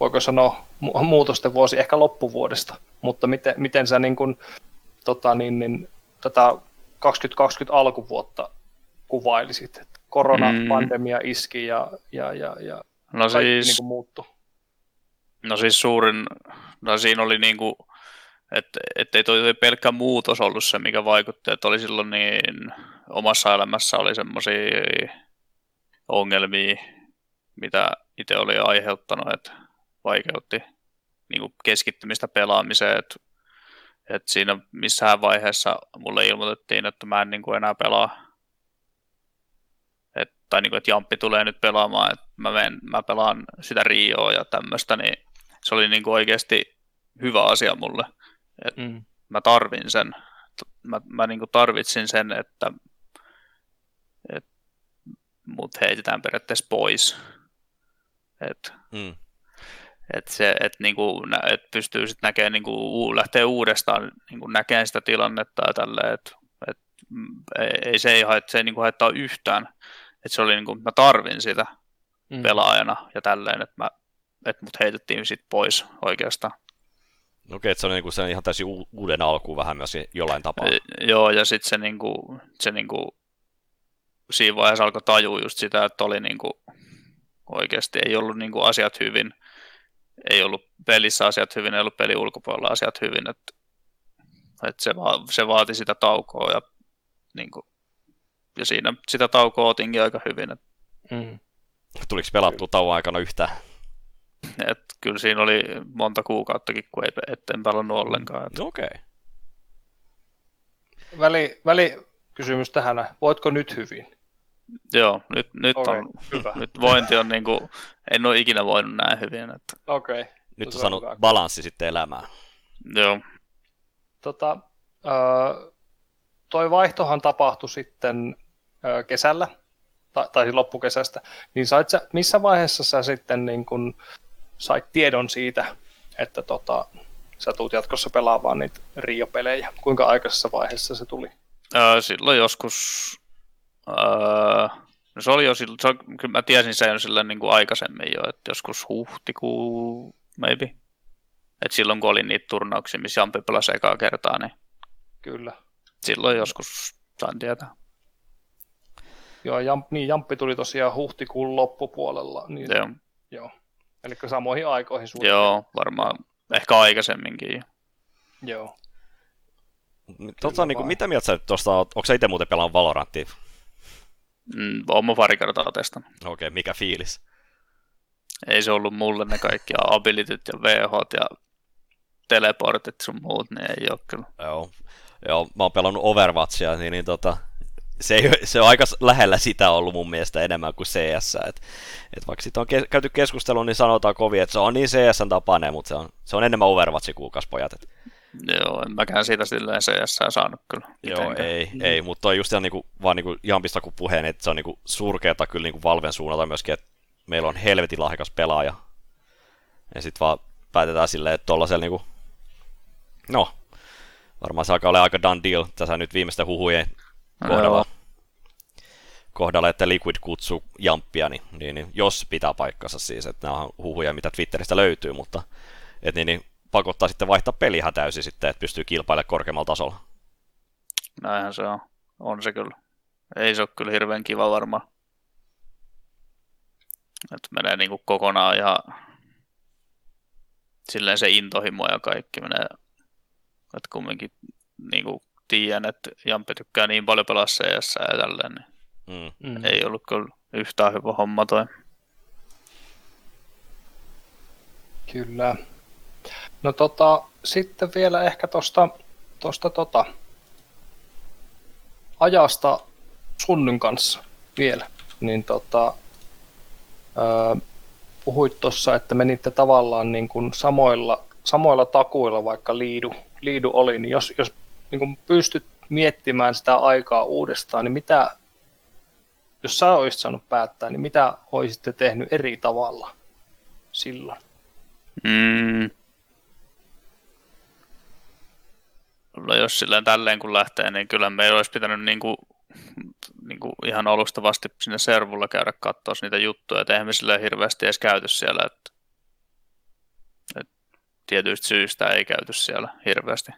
voiko sanoa, muutosten vuosi ehkä loppuvuodesta, mutta miten, miten sä niin kuin, tota, niin, niin, tätä 2020 alkuvuotta kuvailisit? Että koronapandemia mm. iski ja, ja, ja, ja no kaikki siis, niin kuin muuttui. No siis suurin, no siinä oli niinku, että ettei toi pelkkä muutos ollut se, mikä vaikutti, että oli silloin niin, omassa elämässä oli semmoisia ongelmia, mitä itse oli aiheuttanut, että vaikeutti niin kuin keskittymistä pelaamiseen, että, että siinä missään vaiheessa mulle ilmoitettiin, että mä en niin kuin enää pelaa, tai niin kuin, että Jamppi tulee nyt pelaamaan, että mä, menen, mä pelaan sitä Rioa ja tämmöistä, niin se oli niin kuin oikeasti hyvä asia mulle. Et Mm. Mä tarvin sen. Mä, mä niin kuin tarvitsin sen, että, että mut heitetään periaatteessa pois. Et, Mm. et se, et niinku, nä- et pystyy sitten näkemään, niinku, lähtee uudestaan niinku, näkemään sitä tilannetta ja tälleen, että et, ei, se ei, se ei niinku haittaa yhtään. Et se oli niinku, mä tarvin sitä Mm. pelaajana ja tälleen, että mä että mut heitettiin sit pois oikeastaan. Okei, että se on niinku se ihan täysin uuden alkuun vähän myös jollain tapaa. E- Joo, ja sitten se, niinku, se niinku, siinä vaiheessa alkoi tajua just sitä, että oli niinku, oikeasti ei ollut niinku asiat hyvin, ei ollut pelissä asiat hyvin, ei ollut peli ulkopuolella asiat hyvin, että et se, va- se vaati sitä taukoa ja, niinku, ja siinä sitä taukoa otinkin aika hyvin, että Mm. Tuliko pelattua tauon aikana yhtään? et kyllä siinä oli monta kuukauttakin, kun ei, et en pelannut ollenkaan. Et, No Okei. Väli, välikysymys tähän, voitko nyt hyvin? joo, nyt, nyt, Okei, on, hyvä. nyt vointi on niinku, en ole ikinä voinut näin hyvin, että, Okei. Okay. Nyt Se on saanut hyvä. balanssi sitten elämään. joo. Tota, öö, toi vaihtohan tapahtui sitten kesällä, tai, tai siis loppukesästä, niin sait sä, missä vaiheessa sä sitten niin kun sait tiedon siitä, että tota, sä tuut jatkossa pelaamaan niitä Rio-pelejä? Kuinka aikaisessa vaiheessa se tuli? Öö, silloin joskus, öö, no se oli jo silloin, se, on- kyllä mä tiesin sen jo silloin niin kuin aikaisemmin jo, että joskus huhtikuu, maybe. Et silloin kun oli niitä turnauksia, missä Jampi pelasi ekaa kertaa, niin Kyllä. silloin joskus sain tietää. Joo, Jamp, niin Jamppi tuli tosiaan huhtikuun loppupuolella. Niin, Joo, joo. Eli samoihin aikoihin suurin joo varmaan ehkä aikaisemminkin. Joo. Tota, niin kuin, mitä mieltä sä nyt tuosta oot? Onko sä itse muuten pelannut Valoranttia? Mm, oon mä pari kertaa testannut. Okei, mikä fiilis? Ei se ollut mulle ne kaikki (laughs) abilityt ja VH ja teleportit sun muut, niin ei ole kyllä. Joo, joo mä oon pelannut Overwatchia, niin, niin tota, se, ei, se on aika lähellä sitä ollut mun mielestä enemmän kuin CS. Et, et vaikka siitä on ke- käyty keskustelua, niin sanotaan kovin, että se on niin CSn tapainen, mutta se on, se on enemmän Overwatchi kuukaspojat. Et, Joo, en mäkään siitä silleen CS saanut kyllä. joo, mitenkään. ei, ei mutta toi just ihan niinku, vaan niinku Jampista kun puheen, että se on niinku surkeata kyllä niinku Valven suunnalta myöskin, että meillä on helvetin lahjakas pelaaja. Ja sitten vaan päätetään silleen, että tuollaisella niinku, no, varmaan se alkaa olla aika done deal tässä nyt viimeisten huhujen kohdalla. Kohdalla, että Liquid kutsuu Jamppia, niin, niin, niin, jos pitää paikkansa siis, että nämä on huhuja, mitä Twitteristä löytyy, mutta et, niin, niin, pakottaa sitten vaihtaa peli ihan täysin sitten, että pystyy kilpailemaan korkeammalla tasolla. Näinhän se on. On se kyllä. Ei se ole kyllä hirveän kiva varmaan. Että menee niinku kokonaan ja silleen se intohimo ja kaikki menee. Että kumminkin niinku tiedän, että Jampi tykkää niin paljon pelaa CS ja tälleen, niin Mm. Mm. ei ollut kyllä yhtään hyvä homma toi. Kyllä. No tota, sitten vielä ehkä tuosta tosta, tota, ajasta Sunnyn kanssa vielä, niin tota, öö, puhuit tuossa, että menitte tavallaan niin kuin samoilla, samoilla takuilla, vaikka liidu, liidu oli, niin jos, jos niin kuin pystyt miettimään sitä aikaa uudestaan, niin mitä, jos sä olisit saanut päättää, niin mitä olisitte tehnyt eri tavalla silloin? Mm. No jos silleen tälleen kun lähtee, niin kyllä me ei olisi pitänyt niin kuin, niin kuin ihan alustavasti sinne servulla käydä katsoa niitä juttuja, että eihän me hirveästi edes käyty siellä, että, että tietyistä syistä ei käyty siellä hirveästi.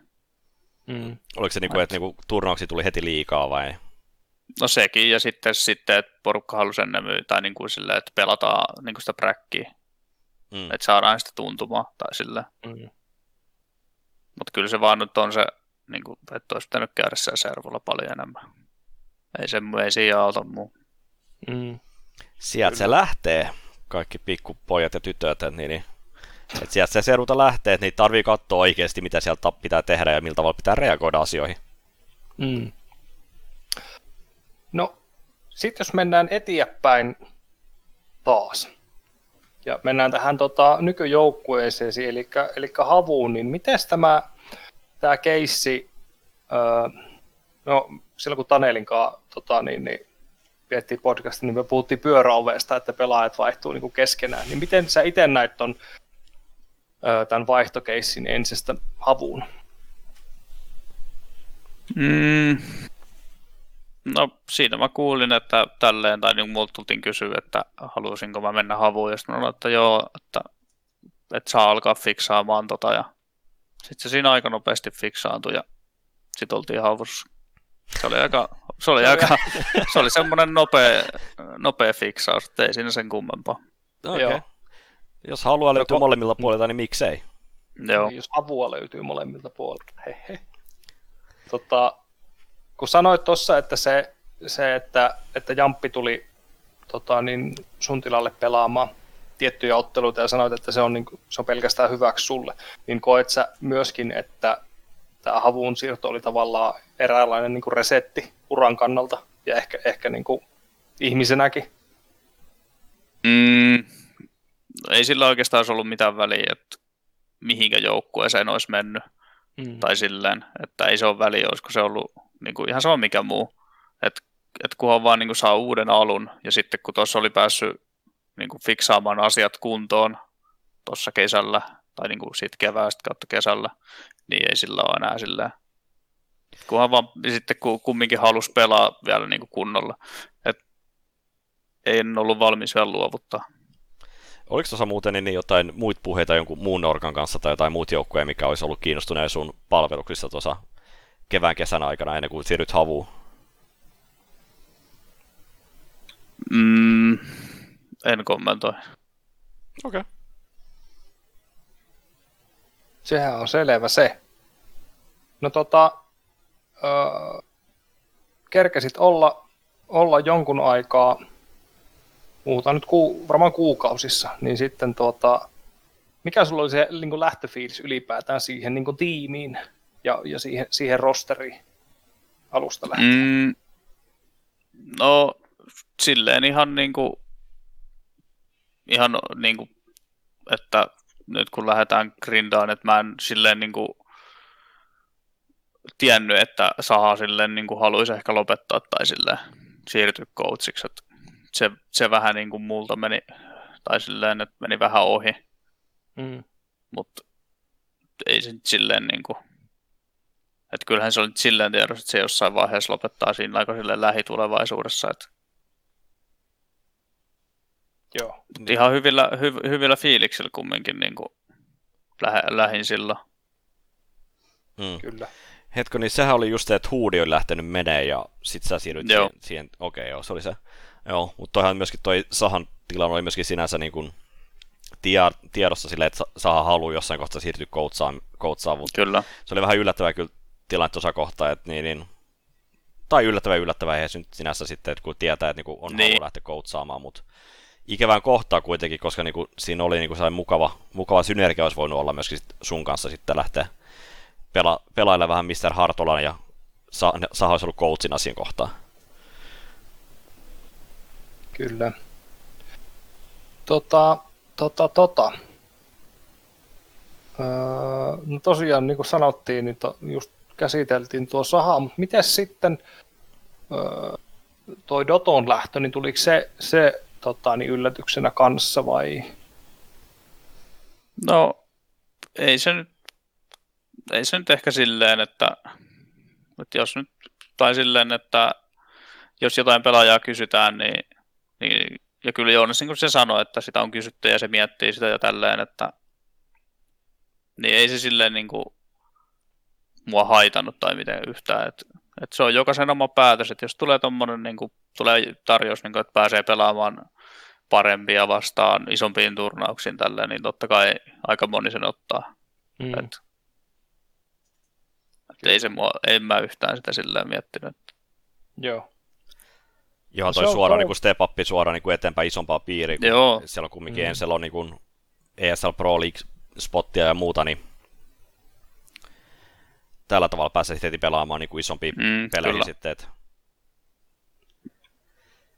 Mm. Oliko se niin kuin, että niin kuin, turnauksia tuli heti liikaa vai? No sekin, ja sitten, sitten että porukka halusi ennen myy, tai niin kuin sille, että pelataan niin kuin sitä bräkkiä, mm. että saadaan sitä tuntumaa, tai sille. Mm. Mutta kyllä se vaan nyt on se, niin kuin, että olisi pitänyt käydä siellä servulla paljon enemmän. Ei, se, ei siinä auta muu. Mm. Sieltä se lähtee, kaikki pikkupojat ja tytöt, niin, niin että sieltä se servuta lähtee, että niitä tarvii katsoa oikeasti, mitä sieltä pitää tehdä ja millä tavalla pitää reagoida asioihin. Mm. No, sitten jos mennään eteenpäin taas, ja mennään tähän tota, nykyjoukkueeseen, eli, eli havuun, niin miten tämä, tämä keissi, öö, no silloin kun Tanelin kanssa tota, niin, niin, piettiin podcastin, niin me puhuttiin pyöräovesta, että pelaajat vaihtuu niin kuin keskenään, niin miten sä itse näit ton, tämän vaihtokeissin ensistä havuun? Mm, No siinä mä kuulin, että tälleen, tai niin multa tultiin kysyä, että haluaisinko mä mennä havuun, ja sitten mä että joo, että, että saa alkaa fiksaamaan tota, ja sitten se siinä aika nopeasti fiksaantui, ja sitten oltiin havussa. Se oli aika, se oli, aika, (laughs) se oli semmoinen nopea, nopea fiksaus, että ei siinä sen kummempaa. Okay. Joo. Jos haluaa löytyy Joko... molemmilta puolilta, niin miksei? Joo. Niin, jos avua löytyy molemmilta puolilta, hehe. Tota, kun sanoit tuossa, että se, se että, että Jamppi tuli tota, niin sun tilalle pelaamaan tiettyjä otteluita ja sanoit, että se on, niin, se on pelkästään hyväksi sulle, niin koet sä myöskin, että tämä havun siirto oli tavallaan eräänlainen niin kuin resetti uran kannalta ja ehkä, ehkä niin kuin ihmisenäkin? Mm, ei sillä oikeastaan ollut mitään väliä, että mihinkä joukkueeseen olisi mennyt. Mm. Tai silleen, että ei se ole väliä, olisiko se ollut niin kuin ihan sama mikä muu. Että et kunhan vaan niin kuin saa uuden alun, ja sitten kun tuossa oli päässyt niin kuin fiksaamaan asiat kuntoon tuossa kesällä, tai niin kuin siitä keväästä kautta kesällä, niin ei sillä ole enää sillä kunhan vaan sitten kumminkin halusi pelaa vielä niin kuin kunnolla. Et ei ollut valmis vielä luovuttaa. Oliko tuossa muuten niin jotain muita puheita jonkun muun orkan kanssa tai jotain muut joukkoja, mikä olisi ollut kiinnostuneen sun palveluksissa tuossa kevään kesän aikana ennen kuin siirryt havuun? Mm, en kommentoi. Okei. Okay. Sehän on selvä se. No tota, öö, kerkesit olla, olla jonkun aikaa, puhutaan nyt ku, varmaan kuukausissa, niin sitten tuota, mikä sulla oli se niin lähtöfiilis ylipäätään siihen niin tiimiin? ja, ja siihen, siihen rosteriin alusta lähtien? Mm, no silleen ihan niin kuin, ihan niin kuin, että nyt kun lähdetään grindaan, että mä en silleen niin kuin tiennyt, että Saha silleen niin kuin haluaisi ehkä lopettaa tai silleen siirtyä coachiksi. Että se, se vähän niin kuin multa meni, tai silleen, että meni vähän ohi. Mm. Mutta ei se silleen niin kuin, että kyllähän se oli silleen tiedossa, että se jossain vaiheessa lopettaa siinä aika silleen lähitulevaisuudessa. Että... Joo. Ihan hyvillä, hy, hyvillä fiiliksillä kumminkin niin kuin lähe, lähin silloin. Hmm. Kyllä. Hetko, niin sehän oli just se, että huudi on lähtenyt menee ja sit sä siirryt joo. siihen, siihen okei okay, joo, se oli se. Joo, mutta toihan myöskin toi Sahan tilanne oli myöskin sinänsä niin kuin tiedossa silleen, että Saha haluaa jossain kohtaa siirtyä koutsaan, mutta Kyllä. se oli vähän yllättävää kyllä tilanne tuossa kohtaa, että niin, niin, tai yllättävää yllättävää eihän nyt sinänsä sitten, että kun tietää, että niin on niin. halu lähteä koutsaamaan, mutta ikävään kohtaa kuitenkin, koska niin kuin, siinä oli niin kuin sellainen mukava, mukava synergia olisi voinut olla myöskin sun kanssa sitten lähteä pela, pelailemaan vähän Mr. Hartolan ja Saha olisi ollut coachina siinä kohtaa. Kyllä. Tota, tota, tota. Öö, no tosiaan, niin kuin sanottiin, niin to, just käsiteltiin tuo saha, mutta miten sitten öö, toi Doton lähtö, niin tuliko se, se tota, niin yllätyksenä kanssa vai? No, ei se nyt, ei se nyt ehkä silleen, että, että jos nyt, tai silleen, että jos jotain pelaajaa kysytään, niin, niin ja kyllä Joonas niin se sanoi, että sitä on kysytty ja se miettii sitä ja tälleen, että niin ei se silleen niin kuin mua haitannut tai miten yhtään. Et, et se on jokaisen oma päätös, että jos tulee tommonen, niin kuin, tulee tarjous, niin kuin, että pääsee pelaamaan parempia vastaan isompiin turnauksiin tälleen, niin totta kai aika moni sen ottaa. Mm. Et, et ei se mua, en mä yhtään sitä silleen miettinyt. Joo. Joo, toi suora toi... niin step up suora niin kuin eteenpäin isompaa piiriä. Joo. Siellä on kumminkin mm. Ensel on niin kuin ESL Pro League spottia ja muuta, niin tällä tavalla pääsee heti pelaamaan niin kuin isompia mm, pelejä kyllä. sitten. Että...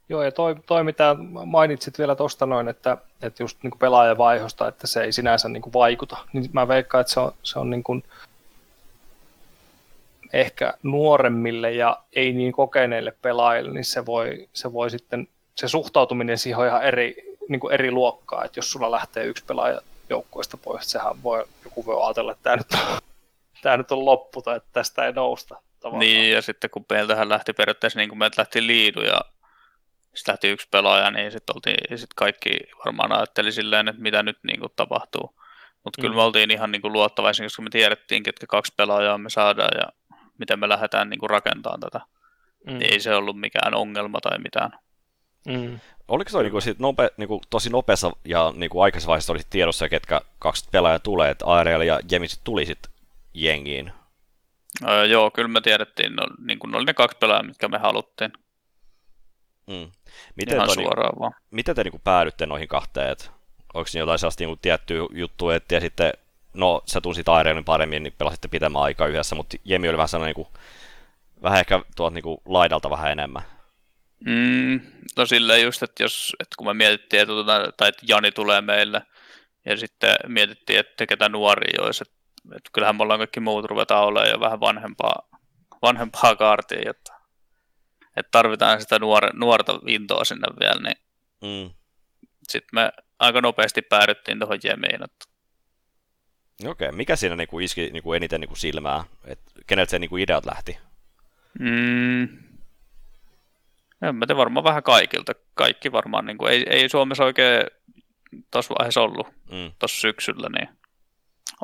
Joo, ja toi, toi mitä mainitsit vielä tuosta noin, että, että just niin pelaajavaihosta, että se ei sinänsä niin kuin vaikuta, niin mä veikkaan, että se on, se on niin kuin ehkä nuoremmille ja ei niin kokeneille pelaajille, niin se voi, se voi sitten, se suhtautuminen siihen on ihan eri, niin kuin eri luokkaa, että jos sulla lähtee yksi pelaaja joukkueesta pois, sehän voi, joku voi ajatella, että tämä nyt on, tämä nyt on loppu tai että tästä ei nousta. Tavallaan. Niin, ja sitten kun meiltähän lähti periaatteessa, niin kuin meiltä lähti liidu ja sitten lähti yksi pelaaja, niin sitten oltiin, sit kaikki varmaan ajatteli silleen, että mitä nyt niin kuin tapahtuu. Mutta mm. kyllä me oltiin ihan niin kuin luottavaisia, koska me tiedettiin, että kaksi pelaajaa me saadaan ja miten me lähdetään niin kuin rakentamaan tätä. Mm. Niin ei se ollut mikään ongelma tai mitään. Mm. Oliko se niin kuin, nope, niin kuin, tosi nopeassa ja niin kuin aikaisessa vaiheessa oli tiedossa, ketkä kaksi pelaajaa tulee, että Ariel ja Jemis tuli sitten jengiin? Öö, joo, kyllä me tiedettiin, no, niin kuin oli ne kaksi pelaajaa, mitkä me haluttiin. Mm. Miten, Ihan toi, niinku- suoraan niin, vaan. miten te niin kuin, päädytte noihin kahteen? Et, onko siinä jotain sellaista niin tiettyä juttua, että ja sitten no sä tunsit Airelin paremmin, niin pelasitte pitemmän aikaa yhdessä, mutta Jemi oli vähän sellainen niin kuin, vähän ehkä tuot niin kuin, laidalta vähän enemmän. Mm, no silleen just, että, jos, että kun me mietittiin, että, tuota, tai että Jani tulee meille, ja sitten mietittiin, että ketä nuoria olisi, että, että kyllähän me ollaan kaikki muut ruvetaan olemaan jo vähän vanhempaa, vanhempaa kaartia, että, että tarvitaan sitä nuor, nuorta intoa sinne vielä, niin mm. sitten me aika nopeasti päädyttiin tuohon Jemiin, että Okei, okay. mikä siinä niinku iski niinku eniten niinku silmää? Et keneltä se niinku ideat lähti? Mm. En mä tiedä, varmaan vähän kaikilta. Kaikki varmaan, niin kuin, ei, ei Suomessa oikein tuossa vaiheessa ollut mm. tuossa syksyllä, niin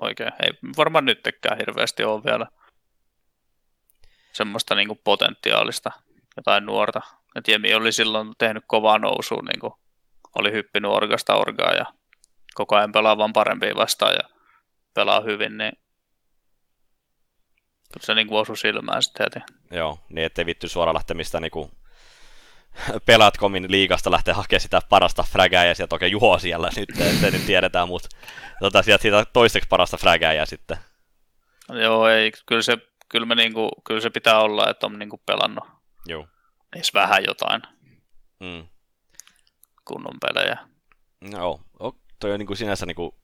oikein. Ei varmaan nyttekään hirveästi ole vielä semmoista niin kuin potentiaalista jotain nuorta. Et Jemi oli silloin tehnyt kovaa nousua, niin kuin oli hyppinyt orgasta orgaa ja koko ajan pelaa vaan parempia vastaan ja pelaa hyvin, niin se niin kuin osui silmään sitten heti. Joo, niin ettei vitty suoraan lähtemistä niin kuin Pelatcomin liigasta lähtee hakemaan sitä parasta frägää ja sieltä oikein juho siellä nyt, ettei nyt tiedetään, mutta tota, sieltä siitä toiseksi parasta frägää sitten. Joo, ei, kyllä se, kyllä, me niinku, kyllä se pitää olla, että on niinku pelannut Joo. edes vähän jotain mm. kunnon pelejä. Joo, toi on niin kuin sinänsä niin kuin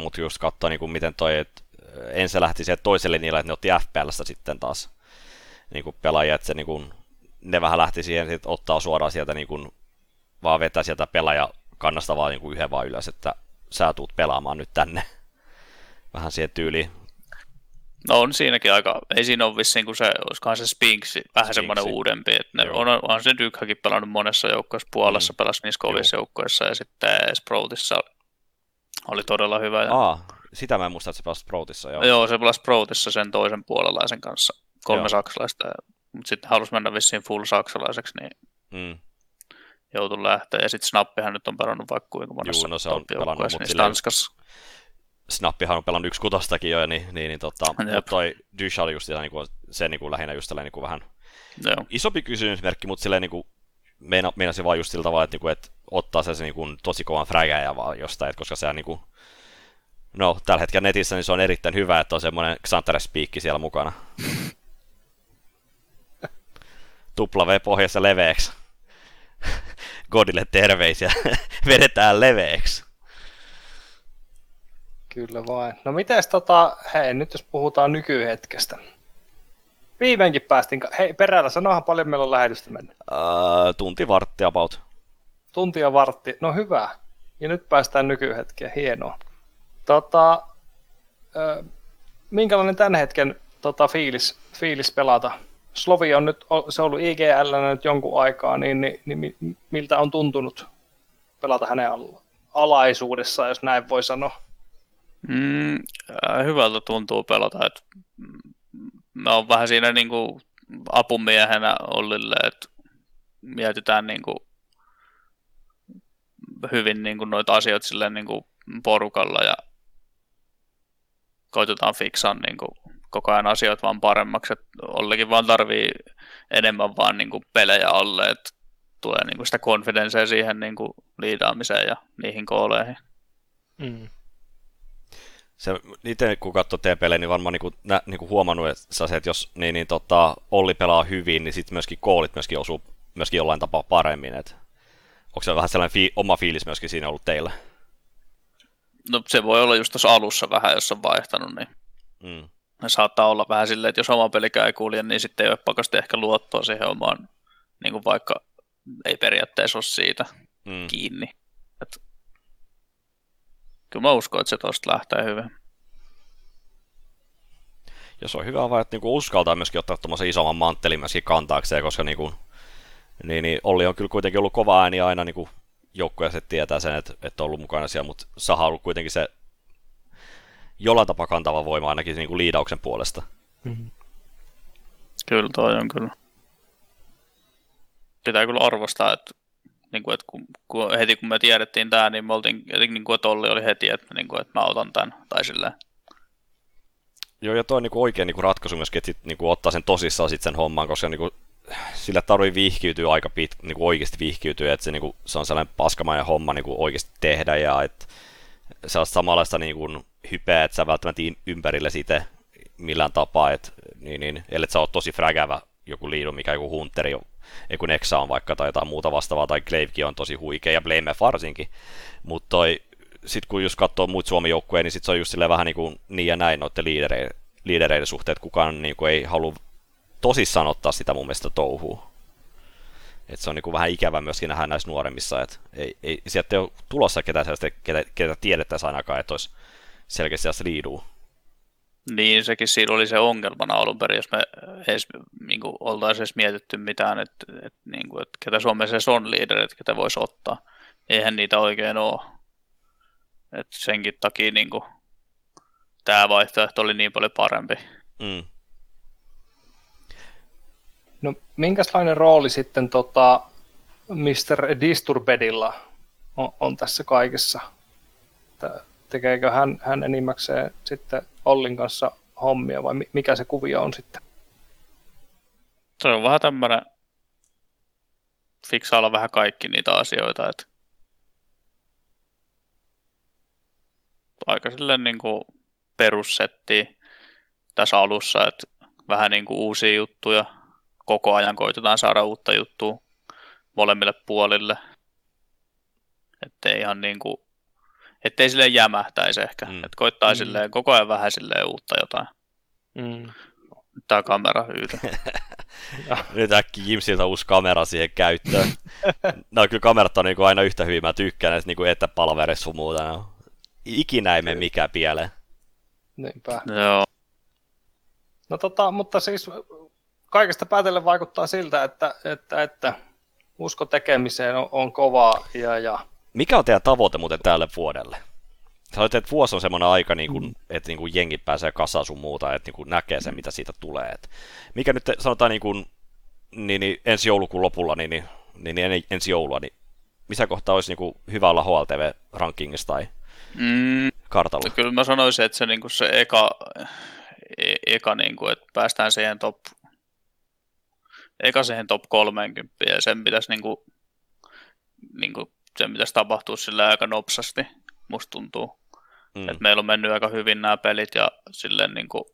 mutta just katsoa niin kuin miten toi, että ensin lähti sieltä toiselle niillä, että ne otti FPLstä sitten taas niin kuin pelaajia, että se niin kuin, ne vähän lähti siihen sit ottaa suoraan sieltä niin kuin, vaan vetää sieltä pelaaja kannasta vaan niin kuin yhden vaan ylös, että sä tuut pelaamaan nyt tänne. Vähän siihen tyyliin. No on siinäkin aika, ei siinä ole vissiin, kun se, olisikohan se Spinks vähän semmoinen uudempi, että ne, on, on se Dykhakin pelannut monessa joukkueessa, Puolassa mm. pelasi niissä kovissa joukkueissa ja sitten Sproutissa oli todella hyvä. Ja... Aa, sitä mä en muista, että se pelasi Sproutissa. Joo, joo se pelasi Sproutissa sen toisen puolalaisen kanssa, kolme joo. saksalaista, mutta sitten halusi mennä vissiin full saksalaiseksi, niin mm. joutui lähteä. Ja sitten Snappihan nyt on pelannut vaikka kuinka monessa Juu, no se on pelannut, niin Tanskassa Snappihan on pelannut yksi kutostakin jo, niin, niin, niin tota, mutta toi Dysh oli just niin kuin, se niin kuin lähinnä just niin kuin vähän Joo. isompi kysymysmerkki, mutta silleen niin kuin, meina, meinasi vaan just sillä tavalla, että, niin kuin, että ottaa se, se niin kuin, tosi kovan frägäjä vaan jostain, että koska se niin kuin, no tällä hetkellä netissä niin se on erittäin hyvä, että on semmoinen Xantares-piikki siellä mukana. (laughs) tupla V pohjassa leveäksi. (laughs) Godille terveisiä. (laughs) Vedetään leveäksi. Kyllä vain. No mites tota, hei, nyt jos puhutaan nykyhetkestä. Viimeinkin päästiin, hei perällä, sanohan paljon meillä on lähetystä mennyt. Uh, tunti vartti about. Tuntia vartti, no hyvä. Ja nyt päästään nykyhetkeen, hienoa. Tota, ö, minkälainen tämän hetken tota, fiilis, fiilis pelata? Slovi on nyt, se on ollut IGL nyt jonkun aikaa, niin, niin, niin miltä on tuntunut pelata hänen alaisuudessaan, jos näin voi sanoa? Mm, äh, hyvältä tuntuu pelata. Et, mä oon vähän siinä niin kuin apumiehenä Ollille, että mietitään niin kuin hyvin niin kuin noita asioita silleen niin kuin porukalla ja koitetaan fiksaa niin kuin koko ajan asioita vaan paremmaksi. että Ollekin vaan tarvii enemmän vaan niin kuin pelejä alle, että tulee niin kuin sitä konfidenseja siihen niin kuin liidaamiseen ja niihin kooleihin. Mm se, itse kun katsoo TPL, niin varmaan niinku, nä, niinku huomannut, että, se, että jos niin, niin, tota, Olli pelaa hyvin, niin sitten myöskin koolit myöskin osuu myöskin jollain tapaa paremmin. Et, onko se vähän sellainen fi- oma fiilis myöskin siinä ollut teillä? No se voi olla just tuossa alussa vähän, jos on vaihtanut, niin mm. saattaa olla vähän silleen, että jos oma pelikään ei kulje, niin sitten ei ole pakasti ehkä luottoa siihen omaan, niin kuin vaikka ei periaatteessa ole siitä mm. kiinni. Kyllä mä uskon, että se tuosta lähtee hyvin. Ja se on hyvä vaan, että niinku uskaltaa myöskin ottaa tuommoisen isomman manttelin myöskin kantaakseen, koska niinku, niin, niin Olli on kyllä kuitenkin ollut kova ääni aina niinku joukkoja se tietää sen, että, että on ollut mukana siellä, mutta Saha on ollut kuitenkin se jollain tapaa kantava voima ainakin niin kuin liidauksen puolesta. Mm-hmm. Kyllä toi on kyllä. Pitää kyllä arvostaa, että niin kuin, että kun, kun, heti kun me tiedettiin tämä, niin me oltiin, niin kuin, että Olli oli heti, että, niin kuin, että mä otan tämän, tai silleen. Joo, ja toi on niin oikein niin kuin ratkaisu myöskin, että sit, niin kuin ottaa sen tosissaan sit sen homman, koska niin kuin, sillä tarvii vihkiytyä aika pit, niin kuin oikeasti vihkiytyä, että se, niin kuin, se on sellainen paskamainen homma niin kuin oikeasti tehdä, ja että se on samanlaista niin kuin, hypeä, että sä välttämättä ympärille siitä millään tapaa, että niin, niin, ellei sä oot tosi frägävä joku liidu, mikä joku hunteri kun Nexa on vaikka tai jotain muuta vastaavaa, tai Glavekin on tosi huikea, ja Blame varsinkin. Mutta toi, sit kun just katsoo muut Suomen joukkueja, niin sit se on just vähän niin, kuin niin ja näin noiden liidereiden, liidereiden suhteen, että kukaan niin kuin ei halua tosissaan ottaa sitä mun mielestä touhuu. Et se on niin kuin vähän ikävä myöskin nähdä näissä nuoremmissa, että ei, ei, sieltä ei ole tulossa ketään sellaista, ketä, ketä tiedettäisiin ainakaan, että olisi selkeästi sellaista liidua. Niin, sekin siinä oli se ongelmana alun perin, jos me edes niin kuin, oltaisiin edes mietitty mitään, että, että, niin kuin, että ketä Suomessa on liiderit, ketä voisi ottaa. Eihän niitä oikein ole. Et senkin takia niin kuin, tämä vaihtoehto oli niin paljon parempi. Mm. No, minkälainen rooli sitten tota, Mr. Disturbedilla on, on tässä kaikessa? Tekeekö hän, hän enimmäkseen sitten Ollin kanssa hommia vai mikä se kuvio on sitten? Se on vähän tämmöinen fiksailla vähän kaikki niitä asioita, että aika silleen niin kuin perussetti tässä alussa, että vähän niin kuin uusia juttuja, koko ajan koitetaan saada uutta juttua molemmille puolille, ettei ihan niin kuin ettei sille jämähtäisi ehkä. Mm. Että koittaa mm. silleen koko ajan vähän silleen uutta jotain. Mm. Tämä kamera hyytä. (laughs) Nyt äkki Jimsiltä uusi kamera siihen käyttöön. (laughs) no kyllä kamerat on niinku aina yhtä hyvin, mä tykkään näistä niinku etäpalvereissa sun muuta. No. Ikinä ei mene mikään pieleen. Niinpä. Joo. No tota, mutta siis kaikesta päätellen vaikuttaa siltä, että, että, että usko tekemiseen on, on kovaa ja, ja mikä on teidän tavoite muuten tälle vuodelle? Sanoitte, että vuosi on semmoinen aika, niin kuin, mm. että niin kuin jengit pääsee kasaan sun muuta, että niin kuin näkee sen, mitä siitä tulee. Että mikä nyt sanotaan niin kuin, niin, niin ensi joulukuun lopulla, niin, niin, niin, niin ensi joulua, niin missä kohtaa olisi niin kuin hyvä olla HLTV-rankingissa tai mm, kartalla? Kyllä mä sanoisin, että se, niin kuin se eka, e, eka niin kuin, että päästään siihen top, eka siihen top 30 ja sen pitäisi niin kuin, niin kuin sen pitäisi tapahtua sillä aika nopsasti, musta tuntuu. Mm. Et meillä on mennyt aika hyvin nämä pelit ja silleen niin kuin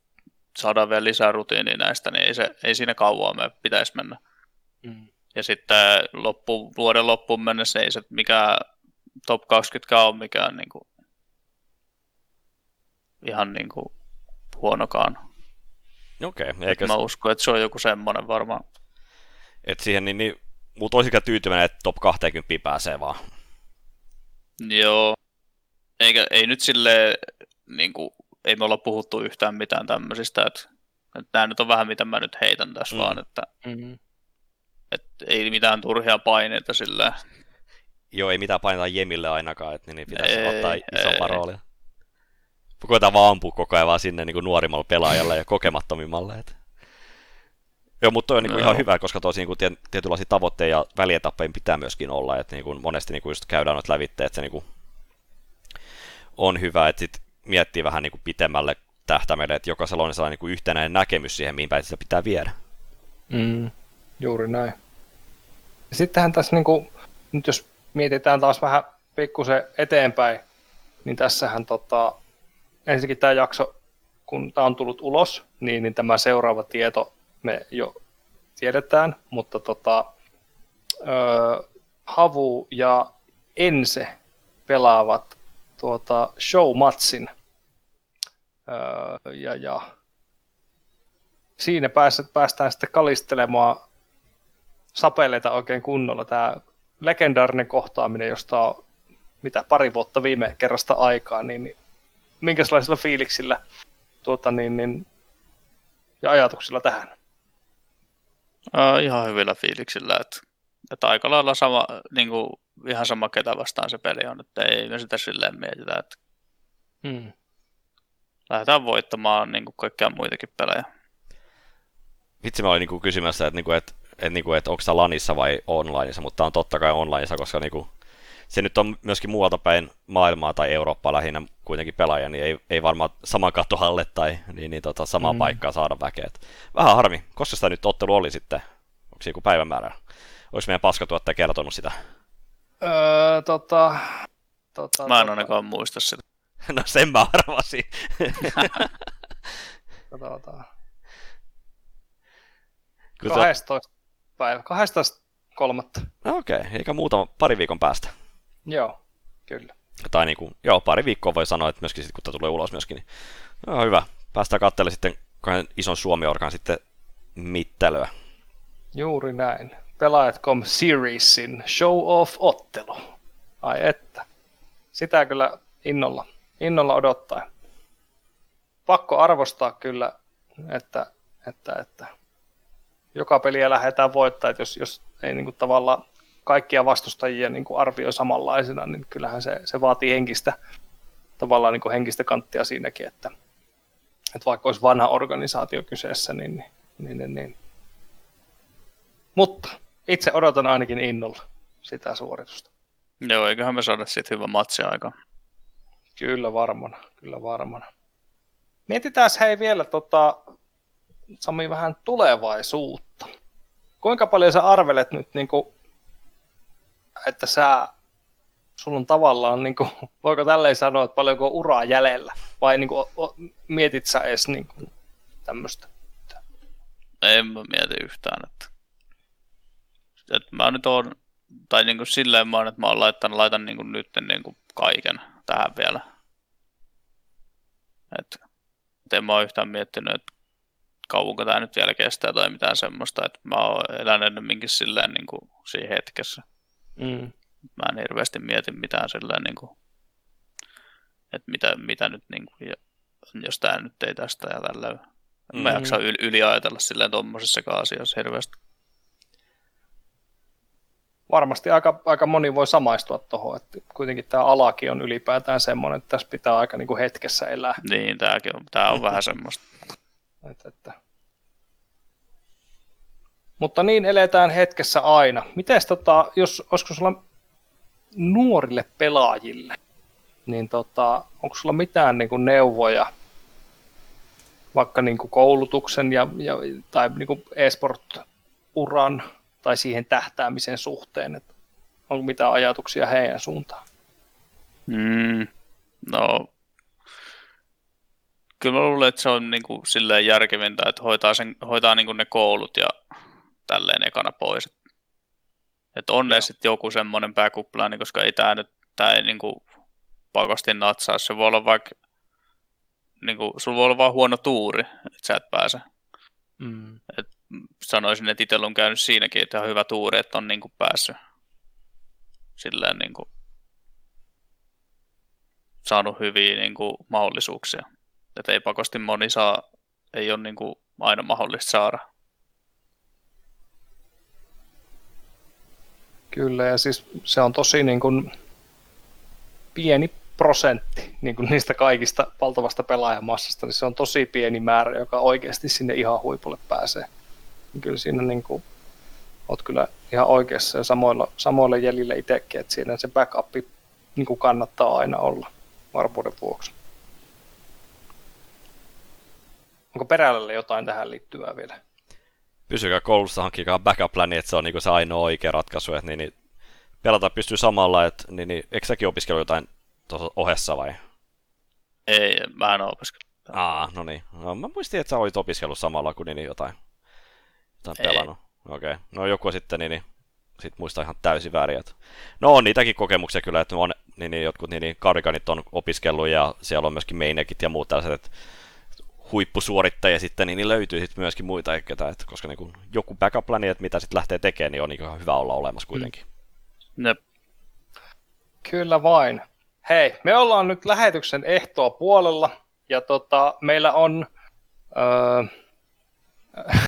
saadaan vielä lisää rutiinia näistä, niin ei, se, ei siinä kauaa me pitäisi mennä. Mm. Ja sitten loppu, vuoden loppuun mennessä ei se mikä top 20 on mikään niin kuin, ihan niin kuin huonokaan. Okei, okay, Eikä... Mä uskon, että se on joku semmoinen varmaan. Et siihen niin, niin mutta olisikään tyytyväinen, että top 20 pääsee vaan. Joo. Eikä, ei nyt sille niin kuin, ei me olla puhuttu yhtään mitään tämmöisistä, että, että nämä nyt on vähän mitä mä nyt heitän tässä mm. vaan, että, mm-hmm. että ei mitään turhia paineita sillä. Joo, ei mitään paineta Jemille ainakaan, että niin pitäisi ei, ottaa isompaa roolia. Koetaan vaan ampua koko ajan vaan sinne niin kuin nuorimmalle pelaajalle ja kokemattomimmalle. Että. Joo, mutta toi on niin kuin no. ihan hyvä, koska tosi niin tietynlaisia tavoitteita ja välietappeja pitää myöskin olla, että niin kuin monesti niin kuin just käydään noita lävitteet, että se niin kuin on hyvä, että sit miettii vähän niin kuin pitemmälle tähtäimelle, että jokaisella on sellainen niin yhtenäinen näkemys siihen, mihin päin sitä pitää viedä. Mm, juuri näin. Sittenhän tässä, niin kuin, nyt jos mietitään taas vähän pikkusen eteenpäin, niin tässähän tota, ensinnäkin tämä jakso, kun tämä on tullut ulos, niin, niin tämä seuraava tieto me jo tiedetään, mutta tota, ö, Havu ja Ense pelaavat tuota showmatsin. Öö, ja, ja siinä päästään, päästään sitten kalistelemaan sapeleita oikein kunnolla. Tämä legendaarinen kohtaaminen, josta on mitä pari vuotta viime kerrasta aikaa, niin, niin minkälaisilla fiiliksillä tuota, niin, niin, ja ajatuksilla tähän? Uh, ihan hyvillä fiiliksillä, että, että aika lailla sama, niin kuin, ihan sama ketä vastaan se peli on, että ei me sitä silleen mietitä, että hmm. lähdetään voittamaan niin kuin kaikkia muitakin pelejä. Vitsi mä olin niin kuin kysymässä, että, niin kuin, että, että, niin kuin, että onko tämä LANissa vai onlineissa, mutta tämä on totta kai onlineissa, koska niin kuin, se nyt on myöskin muualta päin maailmaa tai Eurooppaa lähinnä kuitenkin pelaaja, niin ei, ei varmaan saman katohalle tai niin, niin tota, samaa mm. paikkaa saada väkeä. Vähän harmi, koska sitä nyt ottelu oli sitten, onko se joku päivämäärä? Olisi meidän paskatuottaja kertonut sitä? Öö, tota, tota, mä en tota. ainakaan muista sitä. (laughs) no sen mä arvasin. (laughs) Katsotaan. 12 päivä, 12 kolmatta. Okei, okay, eikä muutama pari viikon päästä. Joo, kyllä. Tai niin kuin, joo, pari viikkoa voi sanoa, että myöskin sit, kun tämä tulee ulos myöskin, niin joo, hyvä. Päästään katselemaan sitten kahden ison Suomi-orkan sitten mittelöä. Juuri näin. Pelaajat.com Seriesin show-off-ottelu. Ai että. Sitä kyllä innolla, innolla odottaa. Pakko arvostaa kyllä, että, että, että joka peliä lähdetään voittaa, että jos, jos ei niin kuin tavallaan kaikkia vastustajia niin kuin arvioi samanlaisena, niin kyllähän se, se vaatii henkistä, tavallaan niin kuin henkistä kanttia siinäkin, että, että vaikka olisi vanha organisaatio kyseessä, niin, niin, niin, niin, mutta itse odotan ainakin innolla sitä suoritusta. Joo, eiköhän me saada sitten hyvä matsi aika. Kyllä varmana, kyllä varmana. Mietitään hei vielä tota, Sami vähän tulevaisuutta. Kuinka paljon sä arvelet nyt, niin kuin, että sä, sulla on tavallaan, niin kuin, voiko tälleen sanoa, että paljonko uraa jäljellä, vai niin kuin, mietit sä edes niin kuin, tämmöistä? En mä mieti yhtään, että, että mä nyt on, tai niin kuin silleen mä oon, että mä oon laittanut, laitan niin kuin nyt niin kuin kaiken tähän vielä. Että, en mä oon yhtään miettinyt, että kauanko tämä nyt vielä kestää tai mitään semmoista, että mä oon elänyt ennemminkin silleen niin kuin siinä hetkessä. Mm. Mä en hirveästi mieti mitään silleen niin kuin, että mitä, mitä nyt niin kuin, jos tämä nyt ei tästä ja tällä. Mm. Mä jaksa yli, yli ajatella silleen tuommoisessakaan asiassa hirveästi. Varmasti aika, aika moni voi samaistua tuohon, että kuitenkin tämä alakin on ylipäätään semmoinen, että tässä pitää aika niin kuin hetkessä elää. Niin, tämäkin on, tämä on vähän (laughs) semmoista. Että, että. Mutta niin eletään hetkessä aina. Miten tota, jos olisiko sulla nuorille pelaajille, niin tota, onko sulla mitään niin kuin neuvoja vaikka niin kuin koulutuksen ja, ja, tai niin kuin e-sport-uran tai siihen tähtäämisen suhteen, että onko mitään ajatuksia heidän suuntaan? Mm, no kyllä mä luulen, että se on niin kuin silleen järkevintä, että hoitaa, sen, hoitaa niin kuin ne koulut ja tälleen ekana pois. Että on ne sitten joku semmoinen plani, koska ei tämä nyt tää ei niinku pakosti natsaa. Se voi olla vaikka, niinku, sulla voi olla vaan huono tuuri, että sä et pääse. Mm. Sanoisin, että itsellä on käynyt siinäkin, että on hyvä tuuri, että on niinku päässyt silleen niinku saanut hyviä niinku mahdollisuuksia. Että ei pakosti moni saa, ei ole niinku aina mahdollista saada. Kyllä, ja siis se on tosi niin kuin pieni prosentti niin kuin niistä kaikista valtavasta pelaajamassasta, niin se on tosi pieni määrä, joka oikeasti sinne ihan huipulle pääsee. Niin kyllä siinä niin kuin, oot kyllä ihan oikeassa ja samoilla, samoilla jäljillä itsekin, että siinä se backup niin kuin kannattaa aina olla varmuuden vuoksi. Onko perällä jotain tähän liittyvää vielä? Pysykää koulussa, hankkikaa backup plani, että se on niinku se ainoa oikea ratkaisu, että niin, niin, pelata pystyy samalla, että niin, niin, eikö säkin opiskelu jotain tuossa ohessa vai? Ei, mä en ole opiskellut. Aa, no niin. No, mä muistin, että sä olit opiskellut samalla kuin niin, niin jotain, jotain Ei. pelannut. Okei. Okay. No joku sitten niin, niin sit muistaa ihan täysin väärin. Että... No on niitäkin kokemuksia kyllä, että on, niin, niin, jotkut niin, niin, karikanit on opiskellut ja siellä on myöskin mainekit ja muut tällaiset, että huippusuorittajia sitten, niin, niin löytyy sitten myöskin muita, että, että koska niin kun joku backup plani, että mitä sitten lähtee tekemään, niin on niin ihan hyvä olla olemassa kuitenkin. Ne, Kyllä vain. Hei, me ollaan nyt lähetyksen ehtoa puolella, ja tota, meillä on öö, (laughs)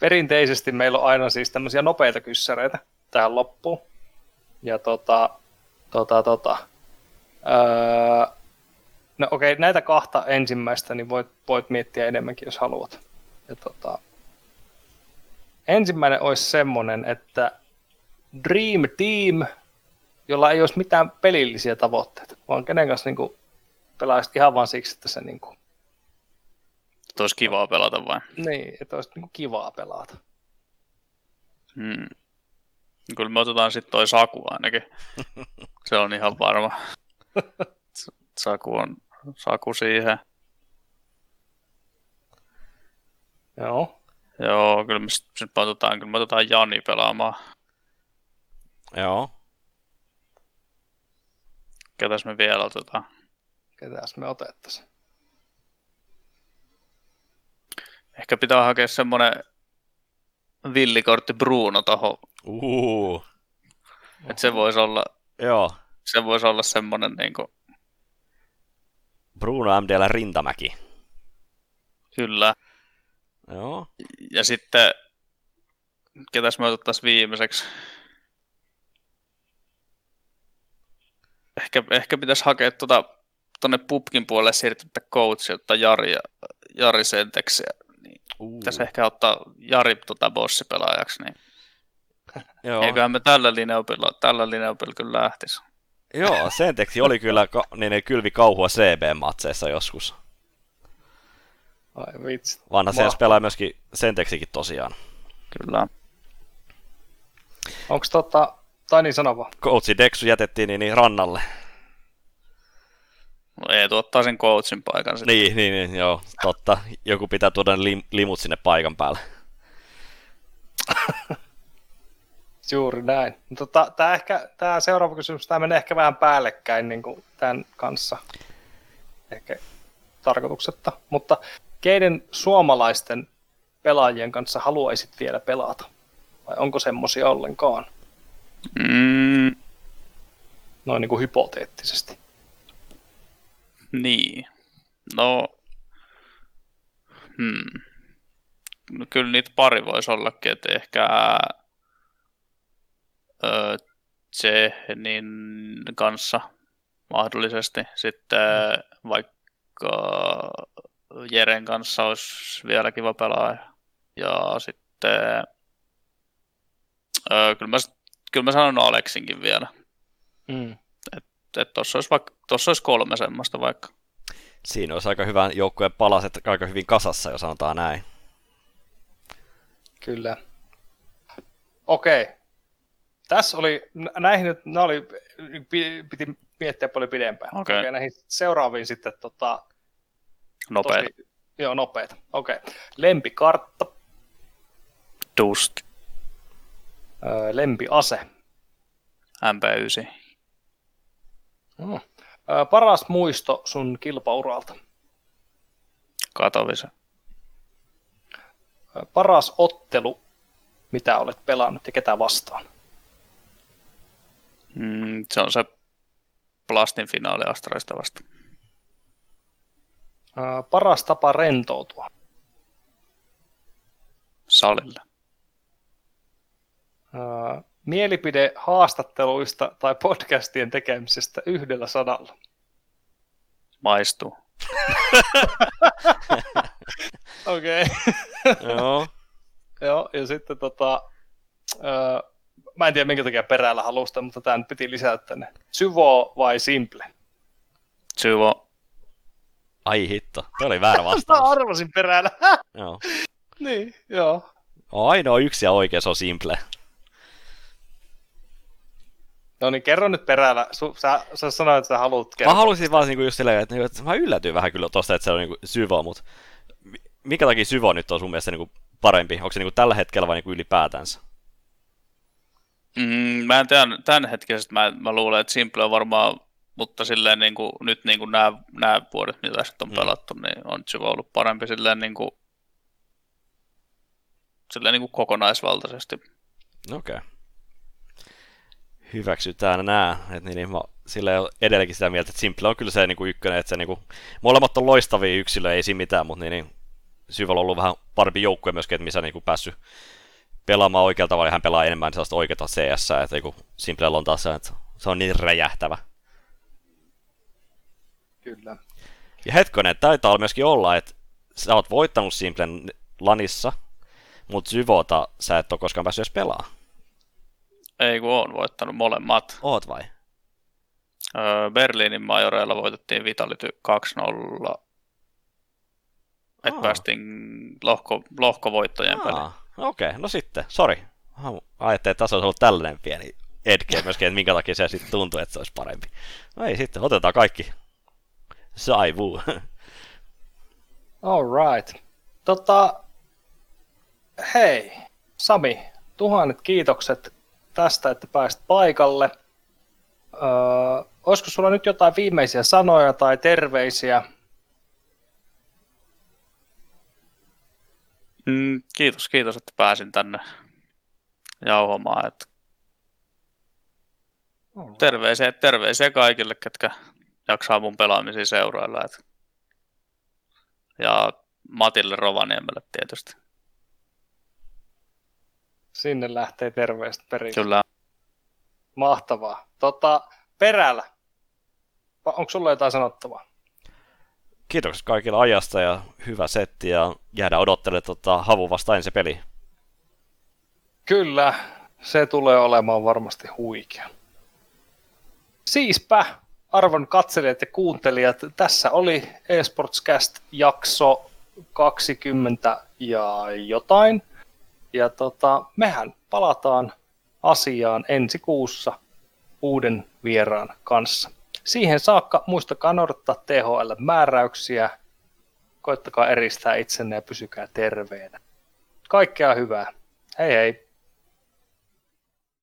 perinteisesti meillä on aina siis tämmöisiä nopeita kyssäreitä tähän loppuun. Ja tota, tota, tota, öö, no okei, näitä kahta ensimmäistä niin voit, voit miettiä enemmänkin, jos haluat. Ja tota, ensimmäinen olisi semmonen, että Dream Team, jolla ei olisi mitään pelillisiä tavoitteita, vaan kenen kanssa niin pelaisit ihan vaan siksi, että se niin kuin, että olisi kivaa pelata vain. niin, että olisi niin kuin kivaa pelata. Hmm. Kyllä me otetaan sitten toi Saku ainakin. (laughs) Se on ihan varma. Saku on Saku siihen. Joo. Joo, kyllä me sitten me otetaan, kyllä me otetaan Jani pelaamaan. Joo. Ketäs me vielä otetaan? Ketäs me otettaisiin? Ehkä pitää hakea semmonen villikortti Bruno taho. Uhu. Että se voisi olla, Joo. se voisi olla semmonen niinku, Bruno MDL Rintamäki. kyllä. Joo. Ja sitten, ketäs me otettaisiin viimeiseksi? Ehkä, ehkä pitäisi hakea tuota, tuonne pubkin puolelle siirtyä coachia, ottaa Jari, Jari Senteksiä. Niin Uh. pitäisi ehkä ottaa Jari tota bossipelaajaksi, niin Joo. eiköhän me tällä linjaupilla, tällä linjaupilla kyllä lähtisi. Joo, Senteksi oli kyllä ka- niin ne kylvi kauhua CB-matseissa joskus. Ai vitsi. Vanha CS pelaa myöskin Senteksikin tosiaan. Kyllä. Onko tota, tai niin sano vaan. Coachi Dexu jätettiin niin, niin rannalle. No, Eetu ottaa sen coachin paikan sitten. Niin, niin, niin, joo, totta. Joku pitää tuoda lim- limut sinne paikan päälle. (laughs) Juuri näin. Tota, tämä, ehkä, tämä seuraava kysymys, tämä menee ehkä vähän päällekkäin niin kuin tämän kanssa. Ehkä tarkoituksetta. Mutta keiden suomalaisten pelaajien kanssa haluaisit vielä pelata? Vai onko semmoisia ollenkaan? Mm, Noin niin kuin hypoteettisesti. niin. No, hmm. no, kyllä niitä pari voisi ollakin, että ehkä ö, Tsehnin kanssa mahdollisesti. Sitten vaikka Jeren kanssa olisi vielä kiva pelaaja. Ja sitten ö, kyllä, mä, kyllä mä sanon Aleksinkin vielä. Mm. Että tuossa olisi, vaikka, olisi kolme semmoista vaikka. Siinä olisi aika hyvän joukkueen palaset aika hyvin kasassa, jos sanotaan näin. Kyllä. Okei. Tässä oli, nä- näihin nyt, nämä oli, pi- piti miettiä paljon pidempään. Okei. Okei, näihin seuraaviin sitten tota, Nopeita. tosi, joo, nopeita. Okei. Lempikartta, Dust. Öö, lempiase. MP9. Mm. Öö, paras muisto sun kilpauralta. Katowice. Öö, paras ottelu, mitä olet pelannut ja ketä vastaan. Mm, se on se Plastin finaali Astraista vasta. Öö, paras tapa rentoutua. Salilla. Öö, mielipide haastatteluista tai podcastien tekemisestä yhdellä sanalla. Maistuu. (laughs) Okei. Joo. (laughs) Joo, ja sitten tota, öö, mä en tiedä minkä takia perällä halusta, mutta tämä nyt piti lisätä tänne. Syvo vai Simple? Syvo. Ai hitto, se oli väärä (laughs) Mä vastaus. arvasin perällä. (laughs) Joo. niin, joo. Ainoa yksi ja oikea, se on simple. No niin, kerro nyt perällä. Su, sä, sä sanoit, että sä haluat kertoa. Mä halusin vaan niinku just silleen, että, niinku, että mä yllätyin vähän kyllä tosta, että se on niinku syvä, mutta mi- mikä takia syvä nyt on sun mielestä niinku parempi? Onko se niinku tällä hetkellä vai niinku ylipäätänsä? Mm, mä en tämän, tämän hetkisestä, mä, mä luulen, että Simple on varmaan, mutta silleen niin kuin, nyt niin kuin nämä, nämä vuodet, mitä sitten on Mm. pelattu, niin on Syvo ollut parempi silleen niin kuin, silleen niin kuin kokonaisvaltaisesti. Okei. Okay. Hyväksytään nämä. Et niin, niin mä sillä edelleenkin sitä mieltä, että Simple on kyllä se niin ykkönen, että se niin kuin, molemmat on loistavia yksilöjä, ei siinä mitään, mutta niin, niin Syvällä on ollut vähän parempi joukkue myöskin, että missä niin kuin päässyt pelaamaan oikealta tavalla, ja hän pelaa enemmän sellaista oikeata CS, että niin Simplella on taas se, että se on niin räjähtävä. Kyllä. Ja hetkonen, taitaa myöskin olla, että sä oot voittanut Simplen lanissa, mutta Syvota sä et ole koskaan päässyt edes pelaamaan. Ei kun on voittanut molemmat. Oot vai? Öö, Berliinin majoreilla voitettiin Vitality 2-0. Et Aa. päästiin lohko, lohkovoittojen peliin. Okei, okay, no sitten, sori. Ajattelin, että tässä olisi ollut tällainen pieni edge myöskin, että minkä takia se sitten tuntuu, että se olisi parempi. No ei sitten, otetaan kaikki. Saivu. All right. Tota, hei, Sami, tuhannet kiitokset tästä, että pääsit paikalle. Öö, olisiko sulla nyt jotain viimeisiä sanoja tai terveisiä? Mm, kiitos, kiitos, että pääsin tänne jauhomaan. Että terveisiä, terveisiä kaikille, ketkä jaksaa mun pelaamisia seurailla. Et. Ja Matille Rovaniemelle tietysti. Sinne lähtee terveistä perille. Kyllä. Mahtavaa. Tota, perällä. Onko sulla jotain sanottavaa? Kiitokset kaikille ajasta ja hyvä setti ja jäädään odottelemaan tota, Havu vastaan se peli. Kyllä, se tulee olemaan varmasti huikea. Siispä, arvon katselijat ja kuuntelijat, tässä oli eSportscast jakso 20 ja jotain. Ja tota, mehän palataan asiaan ensi kuussa uuden vieraan kanssa. Siihen saakka muistakaa noudattaa THL-määräyksiä, koittakaa eristää itsenne ja pysykää terveenä. Kaikkea hyvää. Hei hei!